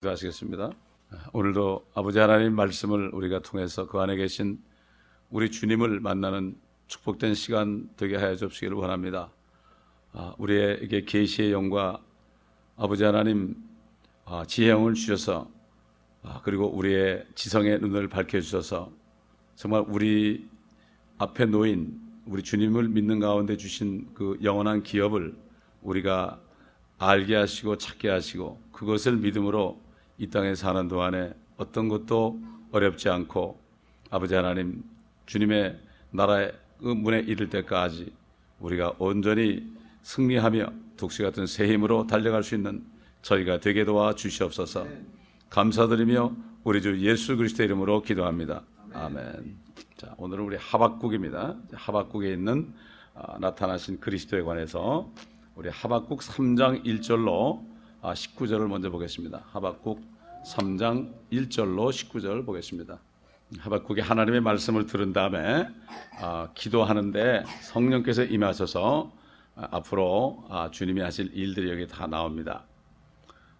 기도하시겠습니다. 오늘도 아버지 하나님 말씀을 우리가 통해서 그 안에 계신 우리 주님을 만나는 축복된 시간 되게 하여 주시기를 원합니다. 아, 우리에게 계시의 영과 아버지 하나님 아, 지혜 영을 주셔서 아, 그리고 우리의 지성의 눈을 밝혀 주셔서 정말 우리 앞에 놓인 우리 주님을 믿는 가운데 주신 그 영원한 기업을 우리가 알게 하시고 찾게 하시고 그것을 믿음으로 이 땅에 사는 동안에 어떤 것도 어렵지 않고 아버지 하나님 주님의 나라의 그 문에 이를 때까지 우리가 온전히 승리하며 독시 같은 새 힘으로 달려갈 수 있는 저희가 되게 도와 주시옵소서. 감사드리며 우리 주 예수 그리스도 이름으로 기도합니다. 아멘. 자, 오늘은 우리 하박국입니다. 하박국에 있는 아, 나타나신 그리스도에 관해서 우리 하박국 3장 1절로 19절을 아, 먼저 보겠습니다. 하박국 3장 1절로 19절 보겠습니다. 하박국이 하나님의 말씀을 들은 다음에 아, 기도하는데 성령께서 임하셔서 아, 앞으로 아, 주님이 하실 일들이 여기 다 나옵니다.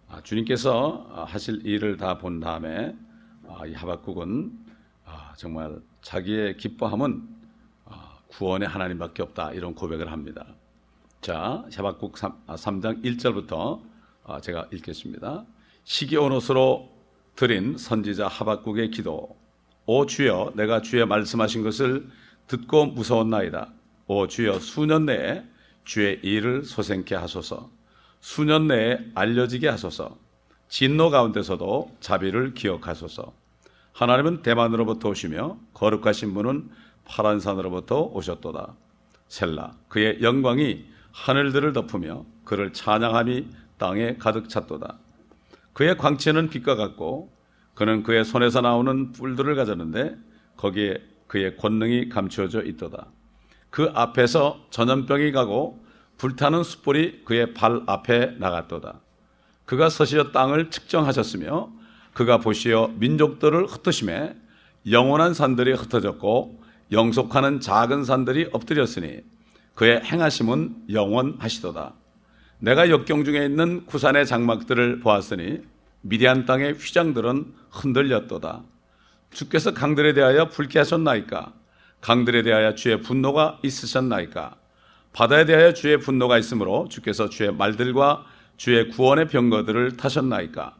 아, 주님께서 아, 하실 일을 다 본 다음에 아, 이 하박국은 아, 정말 자기의 기뻐함은 아, 구원의 하나님밖에 없다 이런 고백을 합니다. 자, 하박국 3, 3장 1절부터 제가 읽겠습니다. 시기온옷으로 드린 선지자 하박국의 기도. 오 주여, 내가 주의 말씀하신 것을 듣고 무서웠나이다. 오 주여, 수년 내에 주의 일을 소생케 하소서. 수년 내에 알려지게 하소서. 진노 가운데서도 자비를 기억하소서. 하나님은 대만으로부터 오시며 거룩하신 분은 파란 산으로부터 오셨도다. 셀라 그의 영광이 하늘들을 덮으며 그를 찬양함이 땅에 가득 찼도다. 그의 광채는 빛과 같고 그는 그의 손에서 나오는 뿔들을 가졌는데 거기에 그의 권능이 감추어져 있도다. 그 앞에서 전염병이 가고 불타는 숯불이 그의 발 앞에 나갔도다. 그가 서시어 땅을 측정하셨으며 그가 보시어 민족들을 흩으심에 영원한 산들이 흩어졌고 영속하는 작은 산들이 엎드렸으니 그의 행하심은 영원하시도다. 내가 역경 중에 있는 구산의 장막들을 보았으니 미디안 땅의 휘장들은 흔들렸도다. 주께서 강들에 대하여 불쾌하셨나이까? 강들에 대하여 주의 분노가 있으셨나이까? 바다에 대하여 주의 분노가 있으므로 주께서 주의 말들과 주의 구원의 병거들을 타셨나이까?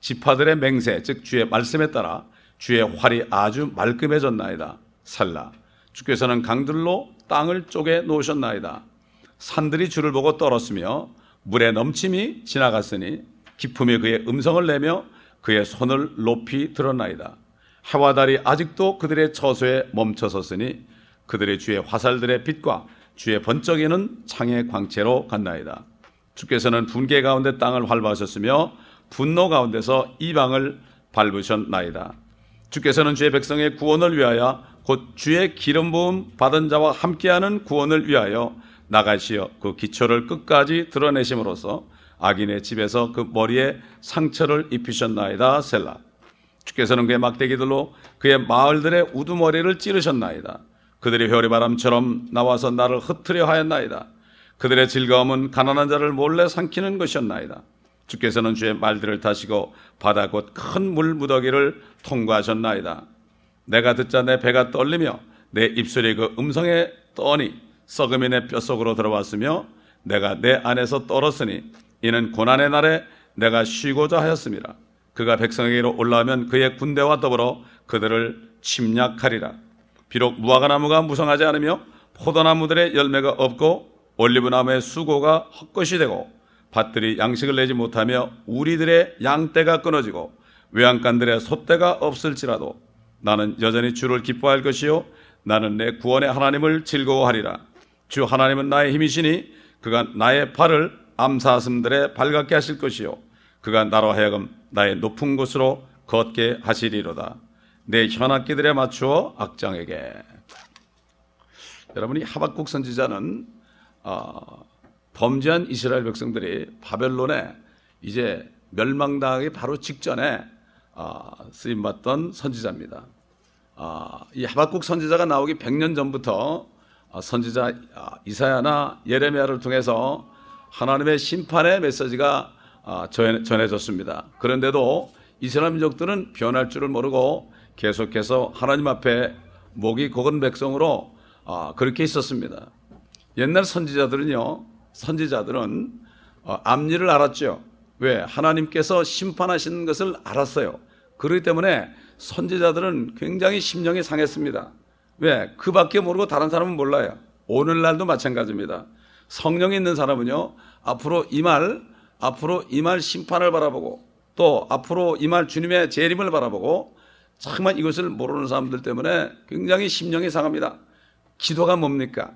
지파들의 맹세, 즉 주의 말씀에 따라 주의 활이 아주 말끔해졌나이다. 살라. 주께서는 강들로 땅을 쪼개 놓으셨나이다. 산들이 주를 보고 떨었으며 물의 넘침이 지나갔으니 기품이 그의 음성을 내며 그의 손을 높이 드러나이다. 해와 달이 아직도 그들의 처소에 멈춰 섰으니 그들의 주의 화살들의 빛과 주의 번쩍이는 창의 광채로 갔나이다. 주께서는 분계 가운데 땅을 활보하셨으며 분노 가운데서 이방을 밟으셨나이다. 주께서는 주의 백성의 구원을 위하여 곧 주의 기름 부음 받은 자와 함께하는 구원을 위하여 나가시어 그 기초를 끝까지 드러내심으로써 악인의 집에서 그 머리에 상처를 입히셨나이다 셀라. 주께서는 그의 막대기들로 그의 마을들의 우두머리를 찌르셨나이다. 그들이 회오리 바람처럼 나와서 나를 흩트려 하였나이다. 그들의 즐거움은 가난한 자를 몰래 삼키는 것이었나이다. 주께서는 주의 말들을 타시고 바다 곧 큰 물 무더기를 통과하셨나이다. 내가 듣자 내 배가 떨리며 내 입술이 그 음성에 떠니 썩음이 내 뼛속으로 들어왔으며 내가 내 안에서 떨었으니 이는 고난의 날에 내가 쉬고자 하였습니다. 그가 백성에게로 올라오면 그의 군대와 더불어 그들을 침략하리라. 비록 무화과 나무가 무성하지 않으며 포도나무들의 열매가 없고 올리브나무의 수고가 헛것이 되고 밭들이 양식을 내지 못하며 우리들의 양떼가 끊어지고 외양간들의 솥대가 없을지라도 나는 여전히 주를 기뻐할 것이요 나는 내 구원의 하나님을 즐거워하리라. 주 하나님은 나의 힘이시니 그가 나의 발을 암사슴들에 발갛게 하실 것이요 그가 나로 하여금 나의 높은 곳으로 걷게 하시리로다. 내 현악기들에 맞추어 악장에게. 여러분이 하박국 선지자는 어, 범죄한 이스라엘 백성들이 바벨론에 이제 멸망당하기 바로 직전에 어, 쓰임 받던 선지자입니다. 어, 이 하박국 선지자가 나오기 100년 전부터 어, 선지자 아, 이사야나 예레미야를 통해서 하나님의 심판의 메시지가 아, 전- 전해졌습니다. 그런데도 이스라엘 민족들은 변할 줄을 모르고 계속해서 하나님 앞에 목이 고은 백성으로 아, 그렇게 있었습니다. 옛날 선지자들은요, 선지자들은 어, 앞일을 알았죠. 왜? 하나님께서 심판하시는 것을 알았어요. 그렇기 때문에 선지자들은 굉장히 심령이 상했습니다. 왜? 그 밖에 모르고 다른 사람은 몰라요. 오늘날도 마찬가지입니다. 성령이 있는 사람은요, 앞으로 이 말, 앞으로 이 말 심판을 바라보고 또 앞으로 이 말 주님의 재림을 바라보고 정말 이것을 모르는 사람들 때문에 굉장히 심령이 상합니다. 기도가 뭡니까?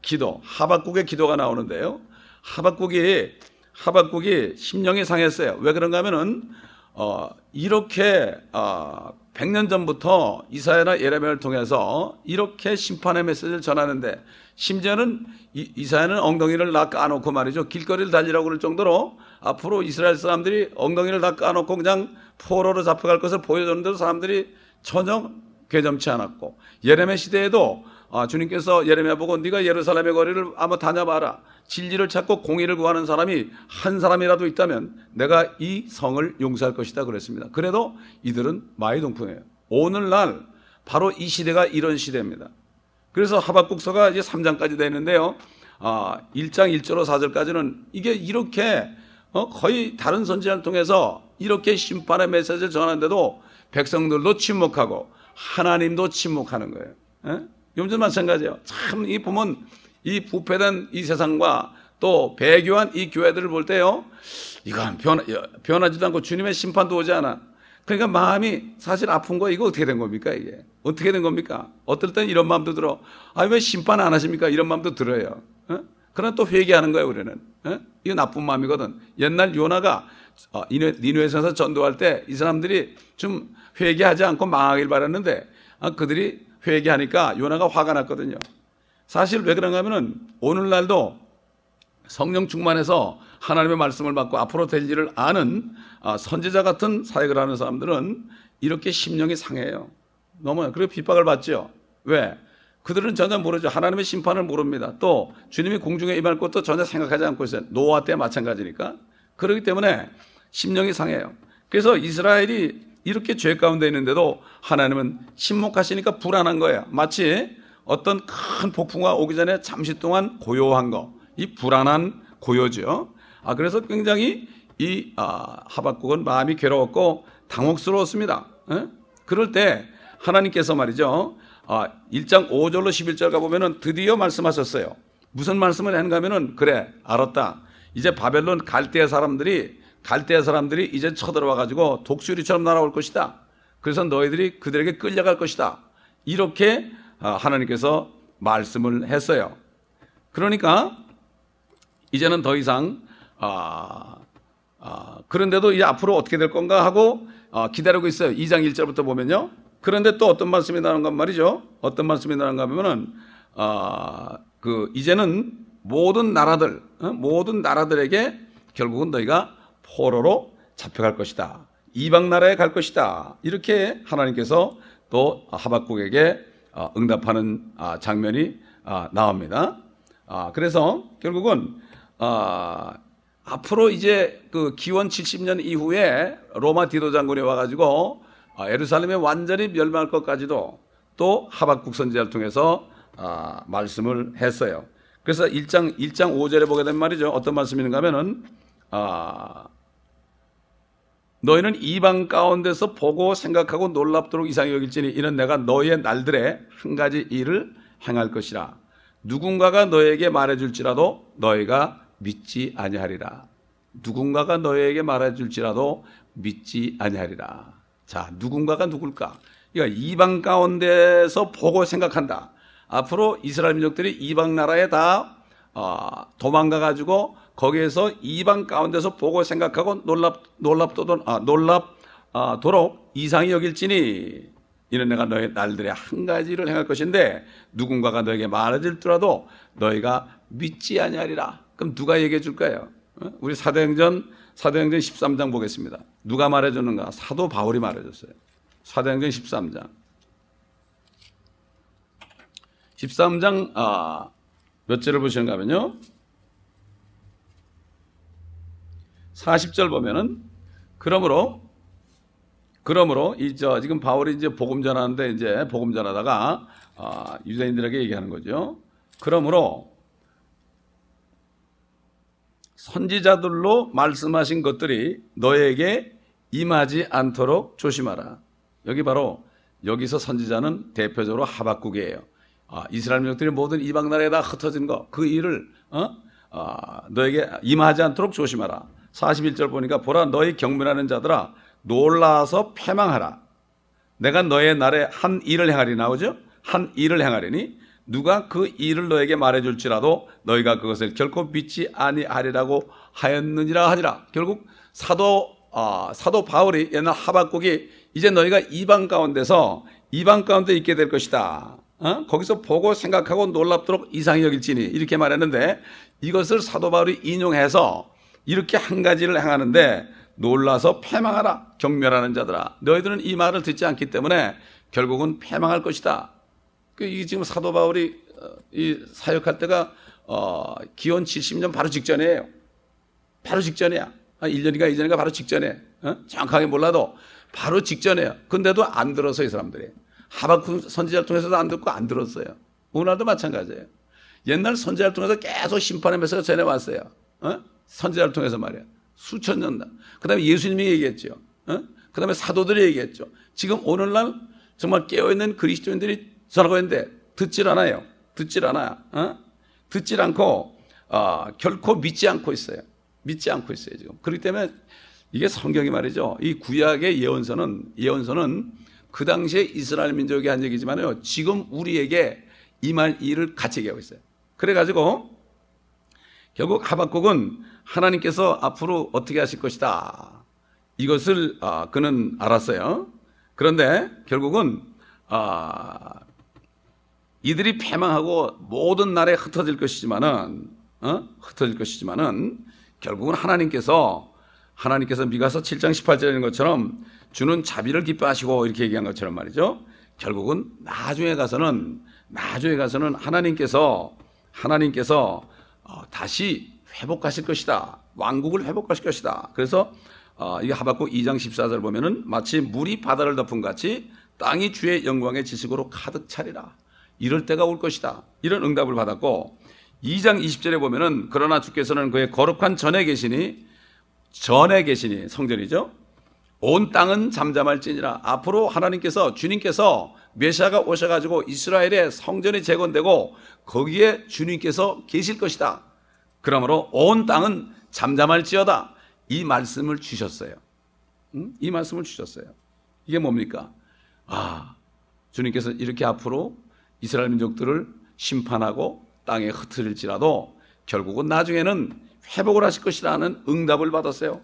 기도. 하박국의 기도가 나오는데요. 하박국이 하박국이 심령이 상했어요. 왜 그런가 하면은 어, 이렇게 어, 100년 전부터 이사야나 예레미야를 통해서 이렇게 심판의 메시지를 전하는데 심지어는 이, 이사야는 엉덩이를 다 까놓고 말이죠. 길거리를 달리라고 그럴 정도로 앞으로 이스라엘 사람들이 엉덩이를 다 까놓고 그냥 포로로 잡혀갈 것을 보여줬는데도 사람들이 전혀 괴점치 않았고 예레미야 시대에도 아, 주님께서 예레미야 보고 네가 예루살렘의 거리를 한번 다녀봐라. 진리를 찾고 공의를 구하는 사람이 한 사람이라도 있다면 내가 이 성을 용서할 것이다 그랬습니다. 그래도 이들은 마이동풍이에요. 오늘날 바로 이 시대가 이런 시대입니다. 그래서 하박국서가 이제 3장까지 되는데요. 아, 1장 1절로 4절까지는 이게 이렇게 어, 거의 다른 선지자를 통해서 이렇게 심판의 메시지를 전하는데도 백성들도 침묵하고 하나님도 침묵하는 거예요. 예? 요즘도 마찬가지예요. 참 이 보면 이 부패된 이 세상과 또 배교한 이 교회들을 볼 때요. 이건 변하, 변하지도 않고 주님의 심판도 오지 않아. 그러니까 마음이 사실 아픈 거 이거 어떻게 된 겁니까 이게? 어떻게 된 겁니까? 어떨 땐 이런 마음도 들어. 아 왜 심판 안 하십니까? 이런 마음도 들어요. 어? 그러나 또 회개하는 거예요 우리는. 어? 이거 나쁜 마음이거든. 옛날 요나가 어, 니누에서 전도할 때 이 사람들이 좀 회개하지 않고 망하길 바랐는데 아, 그들이 회개하니까 요나가 화가 났거든요. 사실 왜 그런가 하면은 오늘날도 성령 충만해서 하나님의 말씀을 받고 앞으로 될 일을 아는 아, 선지자 같은 사역을 하는 사람들은 이렇게 심령이 상해요. 너무 그리고 핍박을 받죠. 왜? 그들은 전혀 모르죠. 하나님의 심판을 모릅니다. 또 주님이 공중에 임할 것도 전혀 생각하지 않고 있어요. 노아 때 마찬가지니까. 그렇기 때문에 심령이 상해요. 그래서 이스라엘이 이렇게 죄 가운데 있는데도 하나님은 침묵하시니까 불안한 거예요. 마치 어떤 큰 폭풍과 오기 전에 잠시 동안 고요한 거. 이 불안한 고요죠. 아, 그래서 굉장히 이 아, 하박국은 마음이 괴로웠고 당혹스러웠습니다. 예? 그럴 때 하나님께서 말이죠. 아, 1장 5절로 11절 가보면은 드디어 말씀하셨어요. 무슨 말씀을 하는가 하면은 그래, 알았다. 이제 바벨론 갈대아 사람들이 갈대아 사람들이 이제 쳐들어와 가지고 독수리처럼 날아올 것이다. 그래서 너희들이 그들에게 끌려갈 것이다. 이렇게 아, 하나님께서 말씀을 했어요. 그러니까 이제는 더 이상 아, 아, 그런데도 이제 앞으로 어떻게 될 건가 하고 아, 기다리고 있어요. 2장 1절부터 보면요. 그런데 또 어떤 말씀이 나오는 건 말이죠. 어떤 말씀이 나오는가 하면은 아, 그 이제는 모든 나라들 어? 모든 나라들에게 결국은 너희가 포로로 잡혀갈 것이다. 이방 나라에 갈 것이다. 이렇게 하나님께서 또 하박국에게 아, 응답하는 아, 장면이 아, 나옵니다. 아, 그래서 결국은 아, 앞으로 이제 그 기원 70년 이후에 로마 디도 장군이 와가지고 아, 예루살렘에 완전히 멸망할 것까지도 또 하박국 선지자를 통해서 아, 말씀을 했어요. 그래서 1장 1장 5절에 보게 되면 말이죠. 어떤 말씀인가 하면은 아, 너희는 이방 가운데서 보고 생각하고 놀랍도록 이상히 여길지니 이는 내가 너희의 날들에 한 가지 일을 행할 것이라. 누군가가 너에게 말해줄지라도 너희가 믿지 아니하리라. 누군가가 너에게 말해줄지라도 믿지 아니하리라. 자, 누군가가 누굴까? 그러니까 이방 가운데서 보고 생각한다. 앞으로 이스라엘 민족들이 이방 나라에 다 어, 도망가 가지고 거기에서 이방 가운데서 보고 생각하고 놀랍 놀랍도록 아, 놀랍 아, 도록 이상히 여길지니 이는 내가 너의 날들에 한 가지를 행할 것인데 누군가가 너에게 말해줄더라도 너희가 믿지 아니하리라. 그럼 누가 얘기해 줄까요? 어? 우리 사도행전 사도행전 13장 보겠습니다. 누가 말해 주는가? 사도 바울이 말해 줬어요. 사도행전 13장. 13장 아, 몇 절을 보시는가 하면요. 40절 보면은 그러므로 그러므로 이 저 지금 바울이 이제 복음 전하는데 이제 복음 전하다가 아, 유대인들에게 얘기하는 거죠. 그러므로 선지자들로 말씀하신 것들이 너에게 임하지 않도록 조심하라. 여기 바로 여기서 선지자는 대표적으로 하박국이에요. 아, 이스라엘 민족들이 모든 이방 나라에 다 흩어진 거, 그 일을 어? 아, 너에게 임하지 않도록 조심하라. 41절 보니까 보라 너희 경멸하는 자들아 놀라서 패망하라. 내가 너의 날에 한 일을 행하리 나오죠? 한 일을 행하리니 누가 그 일을 너에게 말해줄지라도 너희가 그것을 결코 믿지 아니하리라고 하였느니라 하니라. 결국 사도 어, 사도 바울이 옛날 하박국이 이제 너희가 이방 가운데서 이방 가운데 있게 될 것이다. 어? 거기서 보고 생각하고 놀랍도록 이상히 여길지니 이렇게 말했는데 이것을 사도 바울이 인용해서 이렇게 한 가지를 행하는데 놀라서 패망하라 경멸하는 자들아 너희들은 이 말을 듣지 않기 때문에 결국은 패망할 것이다. 그 이게 지금 사도 바울이 어, 이 사역할 때가 어, 기원 70년 바로 직전이에요. 바로 직전이야. 한 1년인가 2년인가 바로 직전에. 어? 정확하게 몰라도 바로 직전에요. 근데도 안 들어서 이 사람들이. 하박국 선지자를 통해서도 안 듣고 안 들었어요. 오늘도 마찬가지예요. 옛날 선지자를 통해서 계속 심판의 메시지가 전해왔어요. 어? 선지자를 통해서 말이야. 수천 년. 그 다음에 예수님이 얘기했죠. 어? 그 다음에 사도들이 얘기했죠. 지금 오늘날 정말 깨어있는 그리스도인들이 전하고 있는데 듣질 않아요. 듣질 않아요. 어? 듣질 않고 어, 결코 믿지 않고 있어요. 믿지 않고 있어요 지금. 그렇기 때문에 이게 성경이 말이죠. 이 구약의 예언서는 예언서는 그 당시에 이스라엘 민족이 한 얘기지만요. 지금 우리에게 임할 일을 같이 얘기하고 있어요. 그래가지고 결국 하박국은 하나님께서 앞으로 어떻게 하실 것이다. 이것을 어, 그는 알았어요. 그런데 결국은 어, 이들이 패망하고 모든 날에 흩어질 것이지만은 어? 흩어질 것이지만은 결국은 하나님께서 하나님께서 미가서 7장 18절인 것처럼 주는 자비를 기뻐하시고 이렇게 얘기한 것처럼 말이죠. 결국은 나중에 가서는 나중에 가서는 하나님께서 하나님께서 어, 다시 회복하실 것이다. 왕국을 회복하실 것이다. 그래서 어, 이게 하박국 2장 14절 보면은 마치 물이 바다를 덮은 같이 땅이 주의 영광의 지식으로 가득 차리라. 이럴 때가 올 것이다. 이런 응답을 받았고 2장 20절에 보면은 그러나 주께서는 그의 거룩한 전에 계시니 전에 계시니 성전이죠. 온 땅은 잠잠할지니라. 앞으로 하나님께서 주님께서 메시아가 오셔가지고 이스라엘의 성전이 재건되고 거기에 주님께서 계실 것이다. 그러므로 온 땅은 잠잠할지어다. 이 말씀을 주셨어요. 응? 이 말씀을 주셨어요. 이게 뭡니까? 아, 주님께서 이렇게 앞으로 이스라엘 민족들을 심판하고 땅에 흩어질지라도 결국은 나중에는 회복을 하실 것이라는 응답을 받았어요.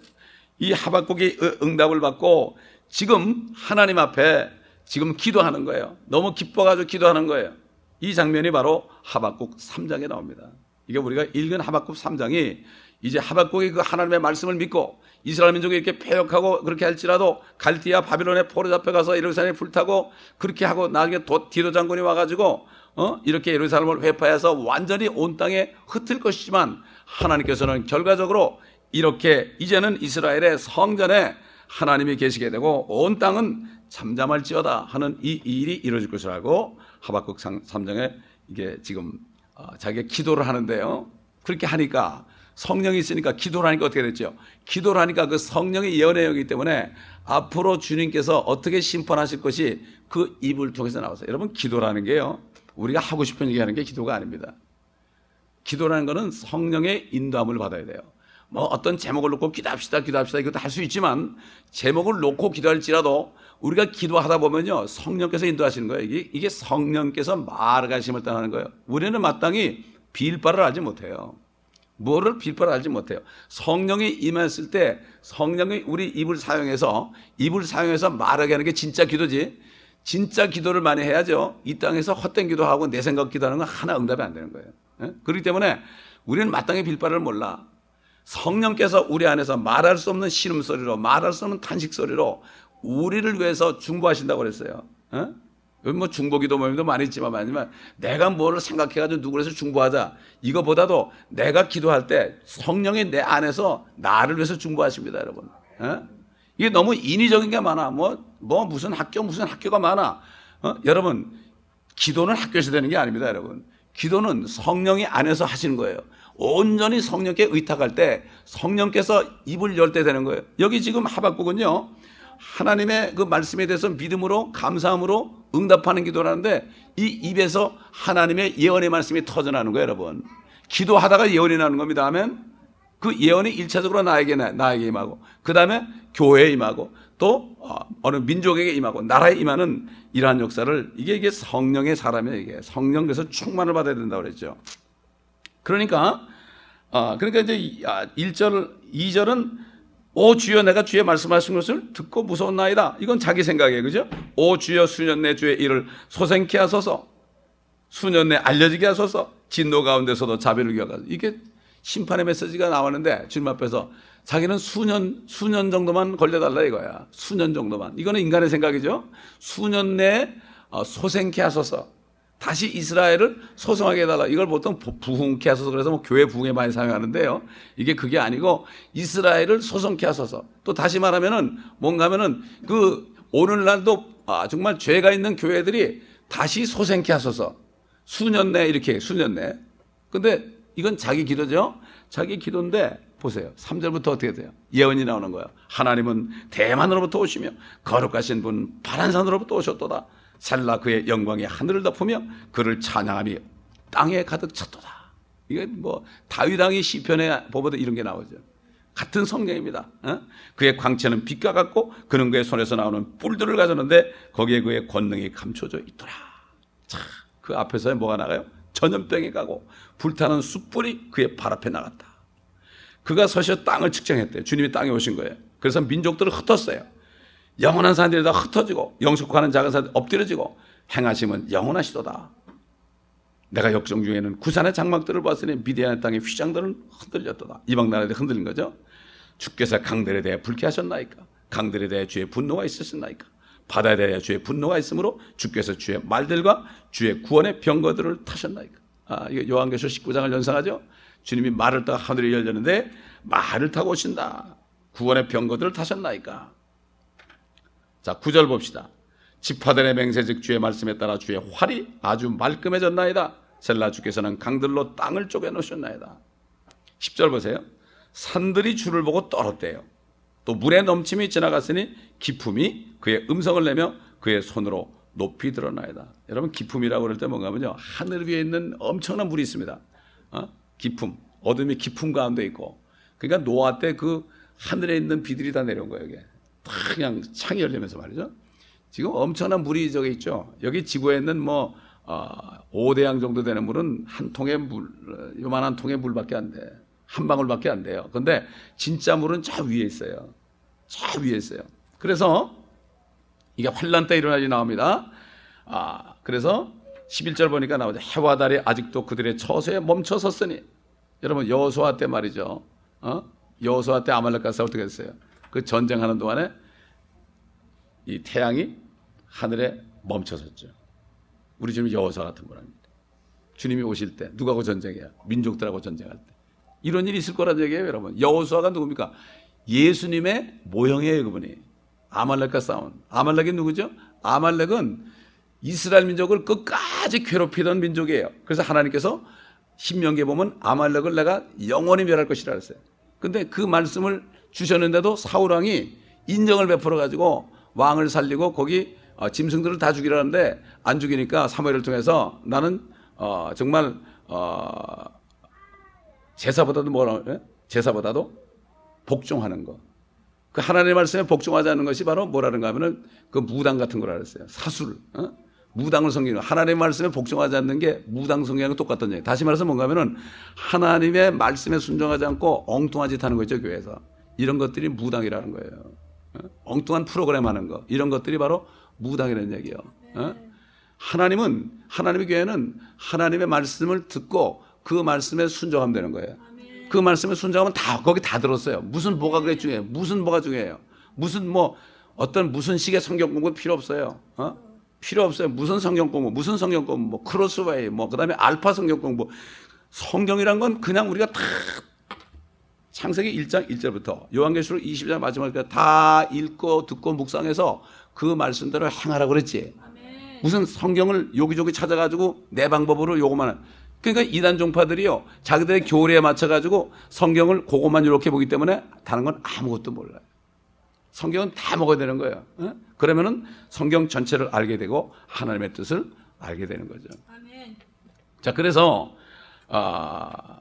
이 하박국이 응답을 받고 지금 하나님 앞에 지금 기도하는 거예요. 너무 기뻐가지고 기도하는 거예요. 이 장면이 바로 하박국 3장에 나옵니다. 이게 우리가 읽은 하박국 3장이 이제 하박국이 그 하나님의 말씀을 믿고 이스라엘 민족이 이렇게 폐역하고 그렇게 할지라도 갈디아 바빌론에 포로 잡혀가서 예루살렘에 불타고 그렇게 하고 나중에 도, 디도 장군이 와가지고 어? 이렇게 예루살렘을 회파해서 완전히 온 땅에 흩을 것이지만 하나님께서는 결과적으로 이렇게 이제는 이스라엘의 성전에 하나님이 계시게 되고 온 땅은 잠잠할지어다 하는 이 일이 이루어질 것을 알고 하박국 3장에 이게 지금 어, 자기가 기도를 하는데요. 그렇게 하니까 성령이 있으니까 기도를 하니까 어떻게 됐죠? 기도를 하니까 그 성령의 예언의 영이기 때문에 앞으로 주님께서 어떻게 심판하실 것이 그 입을 통해서 나왔어요. 여러분 기도라는 게요. 우리가 하고 싶은 얘기 하는 게 기도가 아닙니다. 기도라는 것은 성령의 인도함을 받아야 돼요. 뭐 어떤 제목을 놓고 기도합시다, 기도합시다 이것도 할 수 있지만 제목을 놓고 기도할지라도 우리가 기도하다 보면요 성령께서 인도하시는 거예요. 이게, 이게 성령께서 말가심을 떠나는 거예요. 우리는 마땅히 빌바를 알지 못해요. 뭐를 빌바를 알지 못해요. 성령이 임했을 때 성령이 우리 입을 사용해서 입을 사용해서 말하게 하는 게 진짜 기도지. 진짜 기도를 많이 해야죠. 이 땅에서 헛된 기도하고 내 생각 기도하는 건 하나 응답이 안 되는 거예요. 예? 그렇기 때문에 우리는 마땅히 빌바를 몰라. 성령께서 우리 안에서 말할 수 없는 신음소리로 말할 수 없는 탄식소리로 우리를 위해서 중보하신다고 그랬어요. 어? 뭐 중보기도 모임도 많이 있지만 아니면 내가 뭘 생각해가지고 누구를 해서 중보하자 이거보다도 내가 기도할 때 성령이 내 안에서 나를 위해서 중보하십니다, 여러분. 어? 이게 너무 인위적인 게 많아. 뭐, 뭐 무슨 학교 무슨 학교가 많아. 어? 여러분 기도는 학교에서 되는 게 아닙니다, 여러분. 기도는 성령이 안에서 하시는 거예요. 온전히 성령께 의탁할 때 성령께서 입을 열 때 되는 거예요. 여기 지금 하박국은요. 하나님의 그 말씀에 대해서 믿음으로 감사함으로 응답하는 기도라는데 이 입에서 하나님의 예언의 말씀이 터져나는 거예요, 여러분. 기도하다가 예언이 나는 겁니다. 하면 그 예언이 일차적으로 나에게 나에게 임하고 그다음에 교회에 임하고 또 어, 어느 민족에게 임하고 나라에 임하는 이러한 역사를 이게 이게 성령의 사람이에요, 이게. 성령께서 충만을 받아야 된다고 그랬죠. 그러니까 아, 그러니까 이제 1절, 아, 2절은 오 주여 내가 주의 말씀하신 것을 듣고 무서웠나이다. 이건 자기 생각이에요. 그죠? 오 주여 수년 내 주의 일을 소생케 하소서. 수년 내 알려지게 하소서. 진노 가운데서도 자비를 기억하소서. 이게 심판의 메시지가 나왔는데 주님 앞에서 자기는 수년 수년 정도만 걸려 달라 이거야. 수년 정도만. 이거는 인간의 생각이죠. 수년 내 어, 소생케 하소서. 다시 이스라엘을 소송하게 해달라. 이걸 보통 부흥케 하소서 그래서 뭐 교회 부흥에 많이 사용하는데요. 이게 그게 아니고 이스라엘을 소송케 하소서. 또 다시 말하면은 뭔가 하면은 그 오늘날도 아, 정말 죄가 있는 교회들이 다시 소생케 하소서. 수년 내 이렇게 수년 내. 근데 이건 자기 기도죠. 자기 기도인데 보세요. 3절부터 어떻게 돼요? 예언이 나오는 거예요. 하나님은 대만으로부터 오시며 거룩하신 분 바란산으로부터 오셨도다. 살라 그의 영광이 하늘을 덮으며 그를 찬양하며 땅에 가득 찼도다. 이게 뭐 다윗 왕이 시편에 보보다 이런 게 나오죠. 같은 성령입니다. 어? 그의 광채는 빛과 같고 그는 그의 손에서 나오는 뿔들을 가졌는데 거기에 그의 권능이 감춰져 있더라. 자, 그 앞에서 뭐가 나가요? 전염병이 가고 불타는 숯불이 그의 발 앞에 나갔다. 그가 서셔 땅을 측정했대요. 주님이 땅에 오신 거예요. 그래서 민족들을 흩었어요. 영원한 산들이 다 흩어지고 영속하는 작은 산들 엎드려지고 행하심은 영원하시도다. 내가 역정 중에는 구산의 장막들을 봤으니 미디안의 땅의 휘장들은 흔들렸도다. 이방 나라에 흔들린 거죠. 주께서 강들에 대해 불쾌하셨나이까? 강들에 대해 주의 분노가 있으셨나이까? 바다에 대해 주의 분노가 있으므로 주께서 주의 말들과 주의 구원의 병거들을 타셨나이까? 아, 이거 요한계시록 19장을 연상하죠? 주님이 말을 타고 하늘이 열렸는데 말을 타고 오신다. 구원의 병거들을 타셨나이까? 자, 구절 봅시다. 지파들의 맹세 즉 주의 말씀에 따라 주의 활이 아주 말끔해졌나이다. 셀라 주께서는 강들로 땅을 쪼개 놓으셨나이다. 10절 보세요. 산들이 주를 보고 떨었대요. 또 물의 넘침이 지나갔으니 기품이 그의 음성을 내며 그의 손으로 높이 드러나이다. 여러분 기품이라고 그럴 때 뭔가 하면요. 하늘 위에 있는 엄청난 물이 있습니다. 어? 기품. 어둠이 기품 가운데 있고. 그러니까 노아 때 그 하늘에 있는 비들이 다 내려온 거예요. 이게. 그냥 창이 열리면서 말이죠. 지금 엄청난 물이 저기 있죠. 여기 지구에 있는 뭐 어, 5대양 정도 되는 물은 한 통의 물, 요만한 통의 물밖에 안 돼. 한 방울밖에 안 돼요. 근데 진짜 물은 저 위에 있어요. 저 위에 있어요. 그래서 이게 환란 때 일어나지 나옵니다. 아, 그래서 11절 보니까 나오죠. 해와 달이 아직도 그들의 처소에 멈춰 섰으니 여러분 여호수아 때 말이죠. 어? 여호수아 때 아말렉과 때 했어요. 그 전쟁하는 동안에 이 태양이 하늘에 멈춰섰죠. 우리 주님 여호사 같은 분입니다. 주님이 오실 때 누가하고 전쟁해야 민족들하고 전쟁할 때 이런 일이 있을 거란 얘기예요, 여러분. 여호수아가 누굽니까? 예수님의 모형이에요, 그분이. 아말렉과 싸운. 아말렉이 누구죠? 아말렉은 이스라엘 민족을 끝까지 괴롭히던 민족이에요. 그래서 하나님께서 신명기에 보면 아말렉을 내가 영원히 멸할 것이라 그랬어요. 근데 그 말씀을 주셨는데도 사울 왕이 인정을 베풀어 가지고 왕을 살리고 거기 어, 짐승들을 다 죽이라는데 안 죽이니까 사무엘을 통해서 나는 어, 정말 어, 제사보다도 뭐라 그래? 제사보다도 복종하는 거. 그 하나님의 말씀에 복종하지 않는 것이 바로 뭐라는가 하면은 그 무당 같은 거라 그랬어요. 사술. 어? 무당을 섬기는 하나님의 말씀에 복종하지 않는 게 무당 섬기는 똑같던 얘기. 다시 말해서 뭔가 하면은 하나님의 말씀에 순종하지 않고 엉뚱한 짓 하는 거 있죠, 교회에서. 이런 것들이 무당이라는 거예요. 어? 엉뚱한 프로그램 하는 거. 이런 것들이 바로 무당이라는 얘기예요. 어? 하나님은 하나님의 교회는 하나님의 말씀을 듣고 그 말씀에 순종하면 되는 거예요. 그 말씀에 순종하면 다 거기 다 들었어요. 무슨 뭐가 그래 중요해요. 무슨 뭐가 중요해요. 무슨 뭐 어떤 무슨 식의 성경 공부 필요 없어요. 어? 필요 없어요. 무슨 성경 공부, 무슨 성경 공부, 뭐 크로스웨이, 뭐 그다음에 알파 성경 공부. 성경이란 건 그냥 우리가 다 창세기 1장 1절부터 요한계시록 20장 마지막까지 다 읽고 듣고 묵상해서 그 말씀대로 행하라고 그랬지. 무슨 성경을 여기저기 찾아가지고 내 방법으로 요거만 그러니까 이단 종파들이요 자기들의 교리에 맞춰가지고 성경을 그것만 이렇게 보기 때문에 다른 건 아무것도 몰라요. 성경은 다 먹어야 되는 거예요. 어? 그러면은 성경 전체를 알게 되고 하나님의 뜻을 알게 되는 거죠. 자 그래서 아,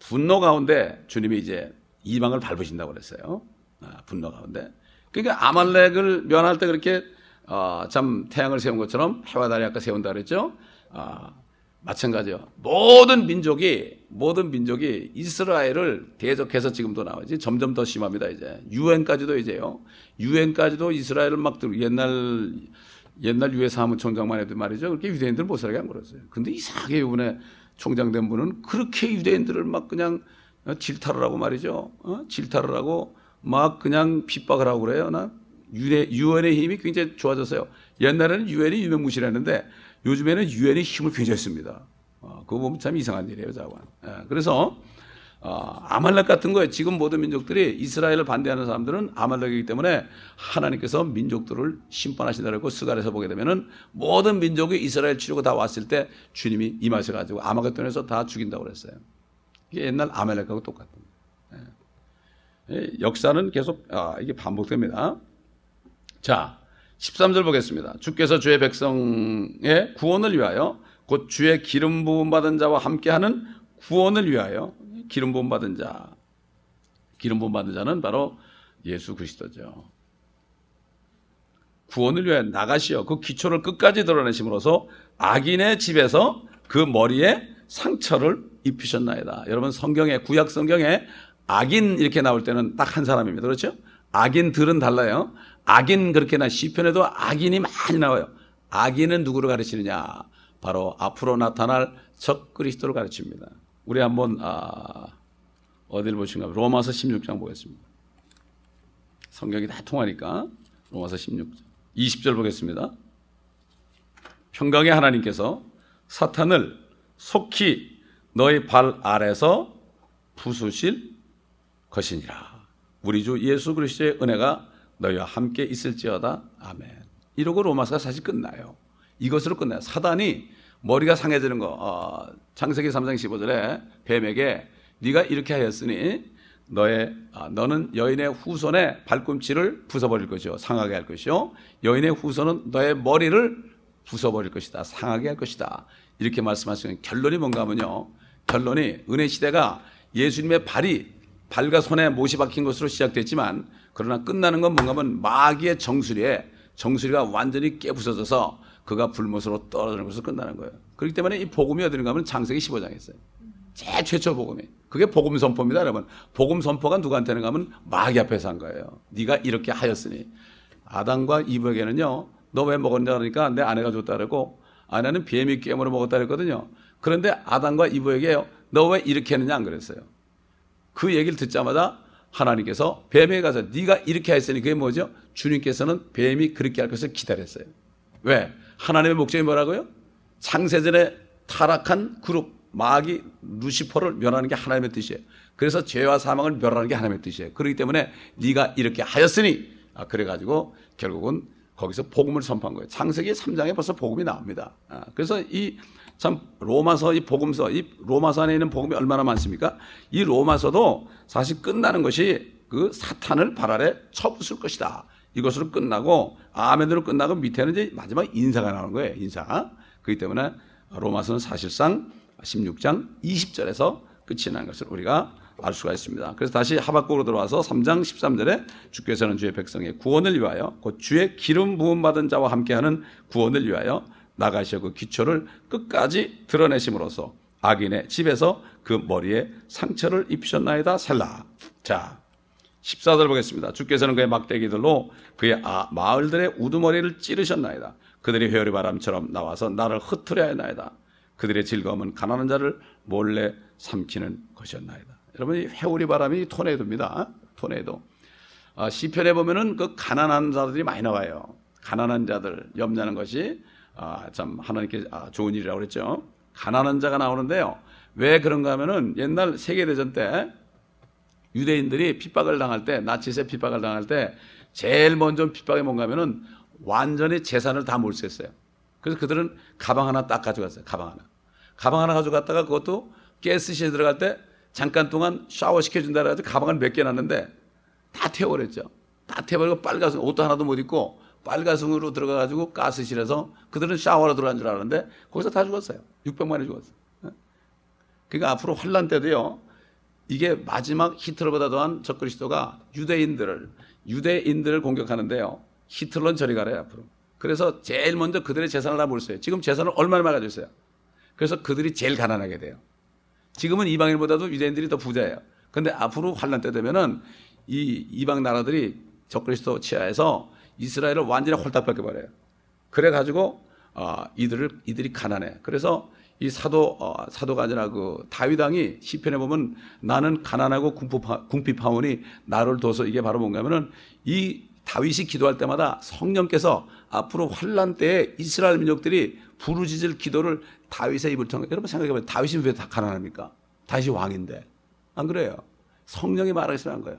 분노 가운데 주님이 이제 이방을 밟으신다고 그랬어요. 아, 분노 가운데. 그러니까 아말렉을 면할 때 그렇게 어, 참 태양을 세운 것처럼 해와 달이 아까 세운다 그랬죠. 아, 마찬가지요. 모든 민족이 모든 민족이 이스라엘을 대적해서 지금도 나오지 점점 더 심합니다 이제 유엔까지도 이제요. 유엔까지도 이스라엘을 막 옛날 옛날 유해 사무총장만 해도 말이죠. 그렇게 유대인들 못 살게 안 그랬어요. 근데 이상하게 이번에 총장 된 분은 그렇게 유대인들을 막 그냥 질타를 하고 말이죠. 어? 질타를 하고 막 그냥 핍박을 하고 그래요. 나 유대, 유엔의 힘이 굉장히 좋아졌어요. 옛날에는 유엔이 유명무실했는데 요즘에는 유엔의 힘을 굉장히 씁니다. 어, 그거 보면 참 이상한 일이에요, 자관. 예, 그래서 어, 아말렉 같은 거예요. 지금 모든 민족들이 이스라엘을 반대하는 사람들은 아말렉이기 때문에 하나님께서 민족들을 심판하신다고 했고 스갈에서 보게 되면은 모든 민족이 이스라엘 치려고 다 왔을 때 주님이 임하셔 가지고 아마겟돈에서 다 죽인다고 그랬어요. 이게 옛날 아말렉하고 똑같은 거예요. 예. 역사는 계속 아, 이게 반복됩니다. 자, 13절 보겠습니다. 주께서 주의 백성의 구원을 위하여 곧 주의 기름 부음 받은 자와 함께하는 구원을 위하여 기름 부음 받은 자. 기름 부음 받은 자는 바로 예수 그리스도죠. 구원을 위하여 나가시어 그 기초를 끝까지 드러내심으로써 악인의 집에서 그 머리에 상처를 입히셨나이다. 여러분 성경에 구약 성경에 악인 이렇게 나올 때는 딱 한 사람입니다. 그렇죠? 악인들은 달라요. 악인 그렇게나 시편에도 악인이 많이 나와요. 악인은 누구를 가르치느냐? 바로 앞으로 나타날 적 그리스도를 가르칩니다. 우리 한번 아, 어디를 보신가? 로마서 16장 보겠습니다. 성경이 다 통하니까 로마서 16장 20절 보겠습니다. 평강의 하나님께서 사탄을 속히 너희 발 아래서 부수실 것이니라. 우리 주 예수 그리스도의 은혜가 너희와 함께 있을지어다. 아멘. 이러고 로마서가 사실 끝나요. 이것으로 끝나요. 사단이 머리가 상해지는 거. 어, 창세기 3장 15절에 뱀에게 네가 이렇게 하였으니 너의 아, 너는 여인의 후손의 발꿈치를 부숴버릴 것이요 상하게 할 것이요 여인의 후손은 너의 머리를 부숴버릴 것이다 상하게 할 것이다 이렇게 말씀하시는 결론이 뭔가 하면요 결론이 은혜 시대가 예수님의 발이 발과 손에 못이 박힌 것으로 시작됐지만 그러나 끝나는 건 뭔가 하면 마귀의 정수리에 정수리가 완전히 깨부서져서 그가 불못으로 떨어지는 것으로 끝나는 거예요. 그렇기 때문에 이 복음이 어디인가 하면 창세기 15장에 있어요. 제일 최초 복음이. 그게 복음 선포입니다, 여러분. 복음 선포가 누구한테는 가면 마귀 앞에서 한 거예요. 네가 이렇게 하였으니. 아담과 이브에게는요. 너 왜 먹었냐 그러니까 내 아내가 줬다 그러고 아내는 뱀이 깨물어 먹었다 그랬거든요. 그런데 아담과 이브에게요. 너 왜 이렇게 했느냐 안 그랬어요. 그 얘기를 듣자마자 하나님께서 뱀에 가서 네가 이렇게 했으니 그게 뭐죠? 주님께서는 뱀이 그렇게 할 것을 기다렸어요. 왜? 하나님의 목적이 뭐라고요? 창세전에 타락한 그룹 마귀 루시퍼를 멸하는 게 하나님의 뜻이에요. 그래서 죄와 사망을 멸하는 게 하나님의 뜻이에요. 그렇기 때문에 네가 이렇게 하였으니 아, 그래가지고 결국은 거기서 복음을 선포한 거예요. 창세기 3장에 벌써 복음이 나옵니다. 아, 그래서 이 참 로마서 이 복음서 이 로마서 안에 있는 복음이 얼마나 많습니까? 이 로마서도 사실 끝나는 것이 그 사탄을 발 아래 쳐부술 것이다. 이것으로 끝나고 아멘으로 끝나고 밑에는 이제 마지막 인사가 나오는 거예요. 인사. 그렇기 때문에 로마서는 사실상 16장 20절에서 끝이 나는 것을 우리가 알 수가 있습니다. 그래서 다시 하박국으로 들어와서 3장 13절에 주께서는 주의 백성의 구원을 위하여 곧 주의 기름 부음 받은 자와 함께하는 구원을 위하여 나가시어 그 기초를 끝까지 드러내심으로써 악인의 집에서 그 머리에 상처를 입히셨나이다 셀라. 자, 14절 보겠습니다. 주께서는 그의 막대기들로 그의 아, 마을들의 우두머리를 찌르셨나이다. 그들이 회오리 바람처럼 나와서 나를 흩트려 하나이다. 그들의 즐거움은 가난한 자를 몰래 삼키는 것이었나이다. 여러분 이 회오리 바람이 토네이도입니다. 토네이도. 아, 시편에 보면은 그 가난한 자들이 많이 나와요. 가난한 자들 염려하는 것이 아, 참 하나님께 아, 좋은 일이라고 그랬죠. 가난한 자가 나오는데요. 왜 그런가 하면은 옛날 세계대전 때 유대인들이 핍박을 당할 때 나치세 핍박을 당할 때 제일 먼저 핍박이 뭔가 하면은 완전히 재산을 다 몰수했어요. 그래서 그들은 가방 하나 딱 가져갔어요. 가방 하나. 가방 하나 가져갔다가 그것도 가스실에 들어갈 때 잠깐 동안 샤워 시켜준다 그래가지고 가방을 몇 개 놨는데 다 태워버렸죠. 다 태워버리고 빨가슴 옷도 하나도 못 입고 빨가슴으로 들어가가지고 가스실에서 그들은 샤워하러 들어간 줄 알았는데 거기서 다 죽었어요. 600만이 죽었어요. 그러니까 앞으로 환란 때도요. 이게 마지막 히틀러보다 더한 적그리스도가 유대인들을 유대인들을 공격하는데요. 히틀러는 저리 가래요 앞으로. 그래서 제일 먼저 그들의 재산을 다 몰수해요. 지금 재산을 얼마나 가지고 있어요. 그래서 그들이 제일 가난하게 돼요. 지금은 이방인보다도 유대인들이 더 부자예요. 근데 앞으로 환란 때 되면은 이 이방 나라들이 적그리스도 치하에서 이스라엘을 완전히 홀딱 뺏겨버려요. 그래가지고 어, 이들을 이들이 가난해. 그래서 이 사도 어, 사도가 아니라 그 다윗 왕이 시편에 보면 나는 가난하고 궁핍하오니 나를 둬서 이게 바로 뭔가면은 이 다윗이 기도할 때마다 성령께서 앞으로 환란 때에 이스라엘 민족들이 부르짖을 기도를 다윗의 입을 통해 여러분 생각해보면 다윗이 왜 다 가난합니까? 다윗이 왕인데 안 그래요? 성령이 말하시면 한 거예요.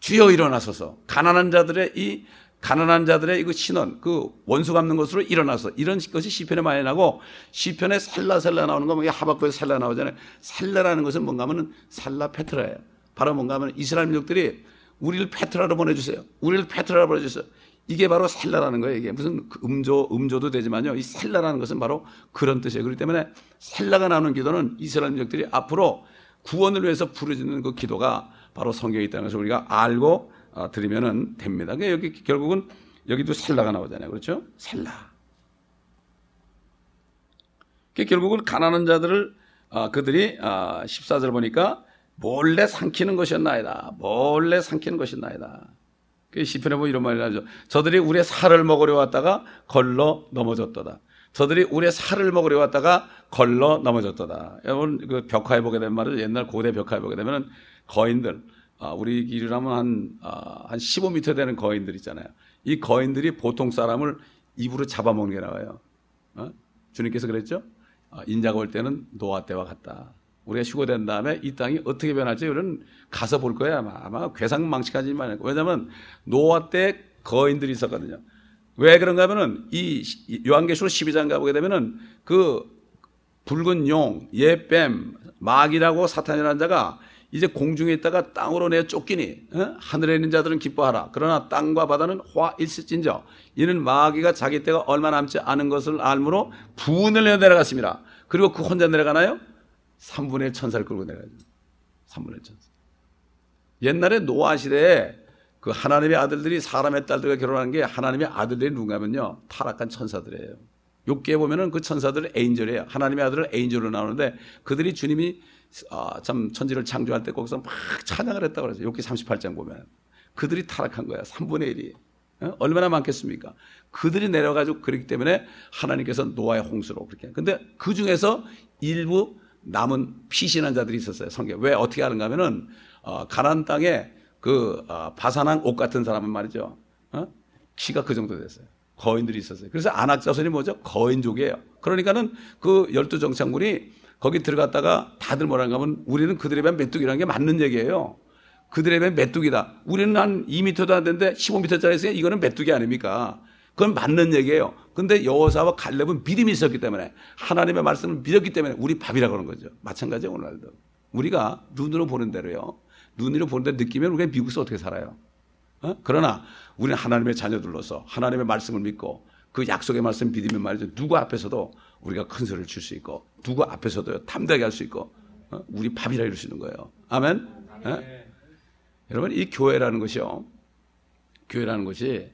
주여 일어나소서 가난한 자들의 이 가난한 자들의 이거 신원, 그 원수 갚는 것으로 일어나서 이런 것이 시편에 많이 나고 시편에 살라 살라 나오는 거, 뭐 하박국에 살라 나오잖아요. 살라라는 것은 뭔가 하면 살라 페트라예요. 바로 뭔가 하면 이스라엘 민족들이 우리를 페트라로 보내주세요. 우리를 페트라로 보내주세요. 이게 바로 살라라는 거예요. 이게 무슨 그 음조, 음조도 되지만요. 이 살라라는 것은 바로 그런 뜻이에요. 그렇기 때문에 살라가 나오는 기도는 이스라엘 민족들이 앞으로 구원을 위해서 부르짖는 그 기도가 바로 성경에 있다는 것을 우리가 알고 어, 드리면 됩니다. 그러니까 여기 결국은 여기도 셀라가 나오잖아요. 그렇죠? 셀라. 그러니까 결국은 가난한 자들을 어, 그들이 14절 어, 보니까 몰래 삼키는 것이었나이다. 몰래 삼키는 것이었나이다. 그 시편에 보면 이런 말이 나죠. 저들이 우리의 살을 먹으려 왔다가 걸러 넘어졌도다. 저들이 우리의 살을 먹으려 왔다가 걸러 넘어졌도다. 여러분 그 벽화에 보게 되면 말이죠. 옛날 고대 벽화에 보게 되면 거인들 아, 우리 길이라면 한, 아, 한 15m 되는 거인들 있잖아요. 이 거인들이 보통 사람을 입으로 잡아먹는 게 나와요. 어? 주님께서 그랬죠? 아, 인자가 올 때는 노아 때와 같다. 우리가 휴거된 다음에 이 땅이 어떻게 변할지 우리는 가서 볼 거야. 아마, 아마 괴상망측하지 말고. 왜냐하면 노아 때 거인들이 있었거든요. 왜 그런가 하면은 이 요한계시록 12장 가보게 되면은 그 붉은 용, 예뱀, 마귀라고 사탄이라는 자가 이제 공중에 있다가 땅으로 내 쫓기니 어? 하늘에 있는 자들은 기뻐하라. 그러나 땅과 바다는 화 일시진저 이는 마귀가 자기 때가 얼마 남지 않은 것을 알므로 부은을 내어 내려갔습니다. 그리고 그 혼자 내려가나요? 3분의 1 천사를 끌고 내려가죠. 3분의 1 천사. 옛날에 노아 시대에 그 하나님의 아들들이 사람의 딸들과 결혼한 게 하나님의 아들들이 누가면요 타락한 천사들이에요. 욕기에 보면은 그 천사들은 에인절이에요. 하나님의 아들을 에인절로 나오는데 그들이 주님이 아, 참 천지를 창조할 때 거기서 막 찬양을 했다고 그래서 욕기 38장 보면 그들이 타락한 거야. 3분의 1이. 어? 얼마나 많겠습니까? 그들이 내려가지고 그렇기 때문에 하나님께서 노아의 홍수로 그렇게. 근데 그 중에서 일부 남은 피신한 자들이 있었어요. 성경. 왜 어떻게 하는가 하면은 어, 가난 땅에 그 어, 바산한 옷 같은 사람은 말이죠. 어? 키가 그 정도 됐어요. 거인들이 있었어요. 그래서 안악자손이 뭐죠? 거인족이에요. 그러니까는 그 열두 정착물이 거기 들어갔다가 다들 뭐라는가 하면 우리는 그들에 비한 메뚜기라는 게 맞는 얘기예요. 그들에 비한 메뚜기다. 우리는 한 2m도 안 되는데 15m짜리 있으니 이거는 메뚜기 아닙니까? 그건 맞는 얘기예요. 근데 여호사와 갈렙은 믿음이 있었기 때문에 하나님의 말씀을 믿었기 때문에 우리 밥이라 그런 거죠. 마찬가지예요, 오늘도. 우리가 눈으로 보는 대로요. 눈으로 보는 대 느끼면 우리가 미국에서 어떻게 살아요? 어? 그러나 우리는 하나님의 자녀들로서 하나님의 말씀을 믿고 그 약속의 말씀 믿으면 말이죠. 누구 앞에서도 우리가 큰 소리를 칠 수 있고 누구 앞에서도 탐대하게 할 수 있고 어? 우리 밥이라 이럴 수 있는 거예요. 아멘. 네? 여러분 이 교회라는 것이요. 교회라는 것이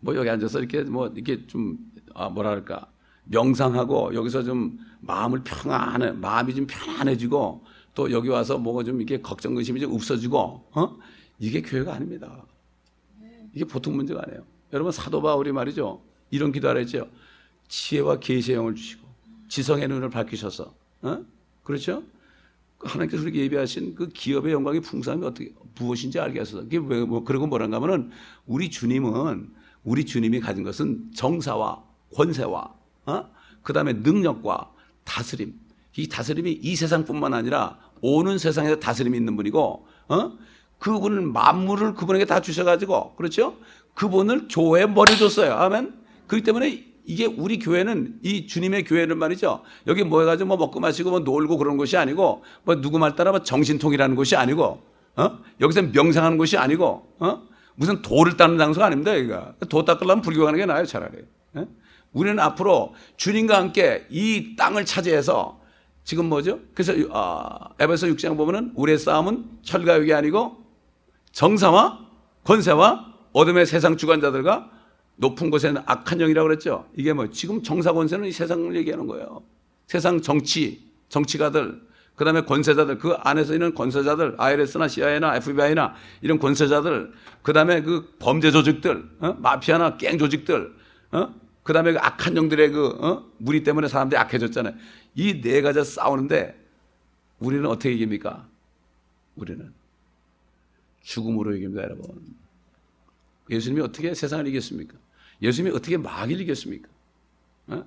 뭐 여기 앉아서 이렇게 뭐 이렇게 좀 아, 뭐랄까 명상하고 여기서 좀 마음을 평안해 마음이 좀 편안해지고 또 여기 와서 뭐가 좀 이렇게 걱정 근심이 좀 없어지고 어? 이게 교회가 아닙니다. 이게 보통 문제가 아니에요. 여러분 사도 바울이 말이죠. 이런 기도를 했죠. 지혜와 계시의 영을 주시고 지성의 눈을 밝히셔서 어? 그렇죠? 하나님께서 우리에게 예비하신 그 기업의 영광의 풍성함이 어떻게 무엇인지 알게 하소서. 그게 왜, 뭐, 그리고 뭐란가 하면은 우리 주님은 우리 주님이 가진 것은 정사와 권세와 어? 그다음에 능력과 다스림. 이 다스림이 이 세상뿐만 아니라 오는 세상에서 다스림이 있는 분이고 어? 그분은 만물을 그분에게 다 주셔가지고 그렇죠? 그분을 교회에 머리 줬어요. 아멘. 그렇기 때문에 이게 우리 교회는 이 주님의 교회는 말이죠. 여기 모여가지고 뭐 먹고 마시고 뭐 놀고 그런 것이 아니고 뭐 누구 말 따라 뭐 정신통이라는 곳이 아니고 어? 여기서 명상하는 곳이 아니고 어? 무슨 도를 닦는 장소가 아닙니다. 여기가 도 닦으려면 불교 가는 게 나아요 차라리. 어? 우리는 앞으로 주님과 함께 이 땅을 차지해서 지금 뭐죠? 그래서 어, 에베소 6장 보면은 우리의 싸움은 혈과육이 아니고 정사와 권세와 어둠의 세상 주관자들과 높은 곳에는 악한 영이라고 그랬죠. 이게 뭐 지금 정사 권세는 이 세상을 얘기하는 거예요. 세상 정치, 정치가들, 그 다음에 권세자들, 그 안에서 있는 권세자들, IRS나 CIA나 FBI나 이런 권세자들, 그 다음에 그 범죄 조직들, 어? 마피아나 갱 조직들, 어? 그 다음에 그 악한 영들의 그, 어? 무리 때문에 사람들이 악해졌잖아요. 이 네 가지 싸우는데 우리는 어떻게 이깁니까? 우리는 죽음으로 이깁니다, 여러분. 예수님이 어떻게 세상을 이겼습니까? 예수님이 어떻게 마귀를 이겼습니까? 어?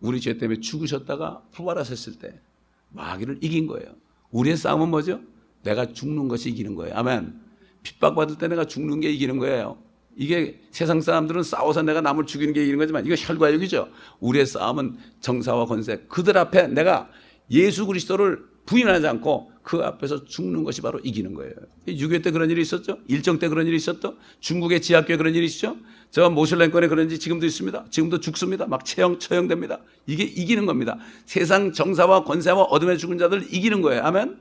우리 죄 때문에 죽으셨다가 부활하셨을 때 마귀를 이긴 거예요. 우리의 싸움은 뭐죠? 내가 죽는 것이 이기는 거예요. 아멘. 핍박받을 때 내가 죽는 게 이기는 거예요. 이게 세상 사람들은 싸워서 내가 남을 죽이는 게 이기는 거지만 이거 혈과육이죠. 우리의 싸움은 정사와 권세. 그들 앞에 내가 예수 그리스도를 부인하지 않고 그 앞에서 죽는 것이 바로 이기는 거예요. 6.25 때 그런 일이 있었죠? 일정 때 그런 일이 있었죠? 중국의 지하교회 그런 일이 있죠? 저 모슬렘권에 그런 일이 지금도 있습니다. 지금도 죽습니다. 막 처형, 처형됩니다. 이게 이기는 겁니다. 세상 정사와 권세와 어둠에 죽은 자들 이기는 거예요. 아멘?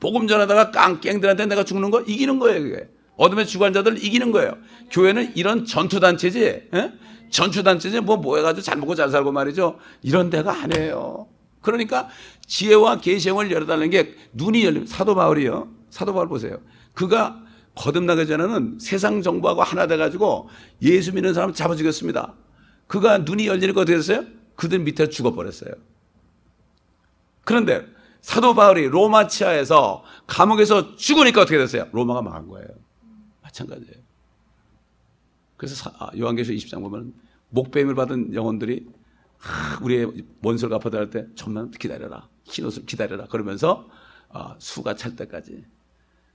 복음 전하다가 깡깽들한테 내가 죽는 거 이기는 거예요. 그게. 어둠에 죽은 자들 이기는 거예요. 교회는 이런 전투단체지, 에? 전투단체지 뭐 모여가지고 잘 먹고 잘 살고 말이죠. 이런 데가 아니에요. 그러니까 지혜와 계시형을 열어달라는 게 눈이 열리면 사도 바울이요. 사도 바울 보세요. 그가 거듭나기 전에는 세상 정부하고 하나 돼가지고 예수 믿는 사람 잡아 죽였습니다. 그가 눈이 열리니까 어떻게 됐어요? 그들 밑에 죽어버렸어요. 그런데 사도 바울이 로마 치하에서 감옥에서 죽으니까 어떻게 됐어요? 로마가 망한 거예요. 마찬가지예요. 그래서 아, 요한계시록 20장 보면 목배임을 받은 영혼들이 우리의 원수를 갚아달할 때 좀만 기다려라. 흰옷을 기다려라. 그러면서 어, 수가 찰 때까지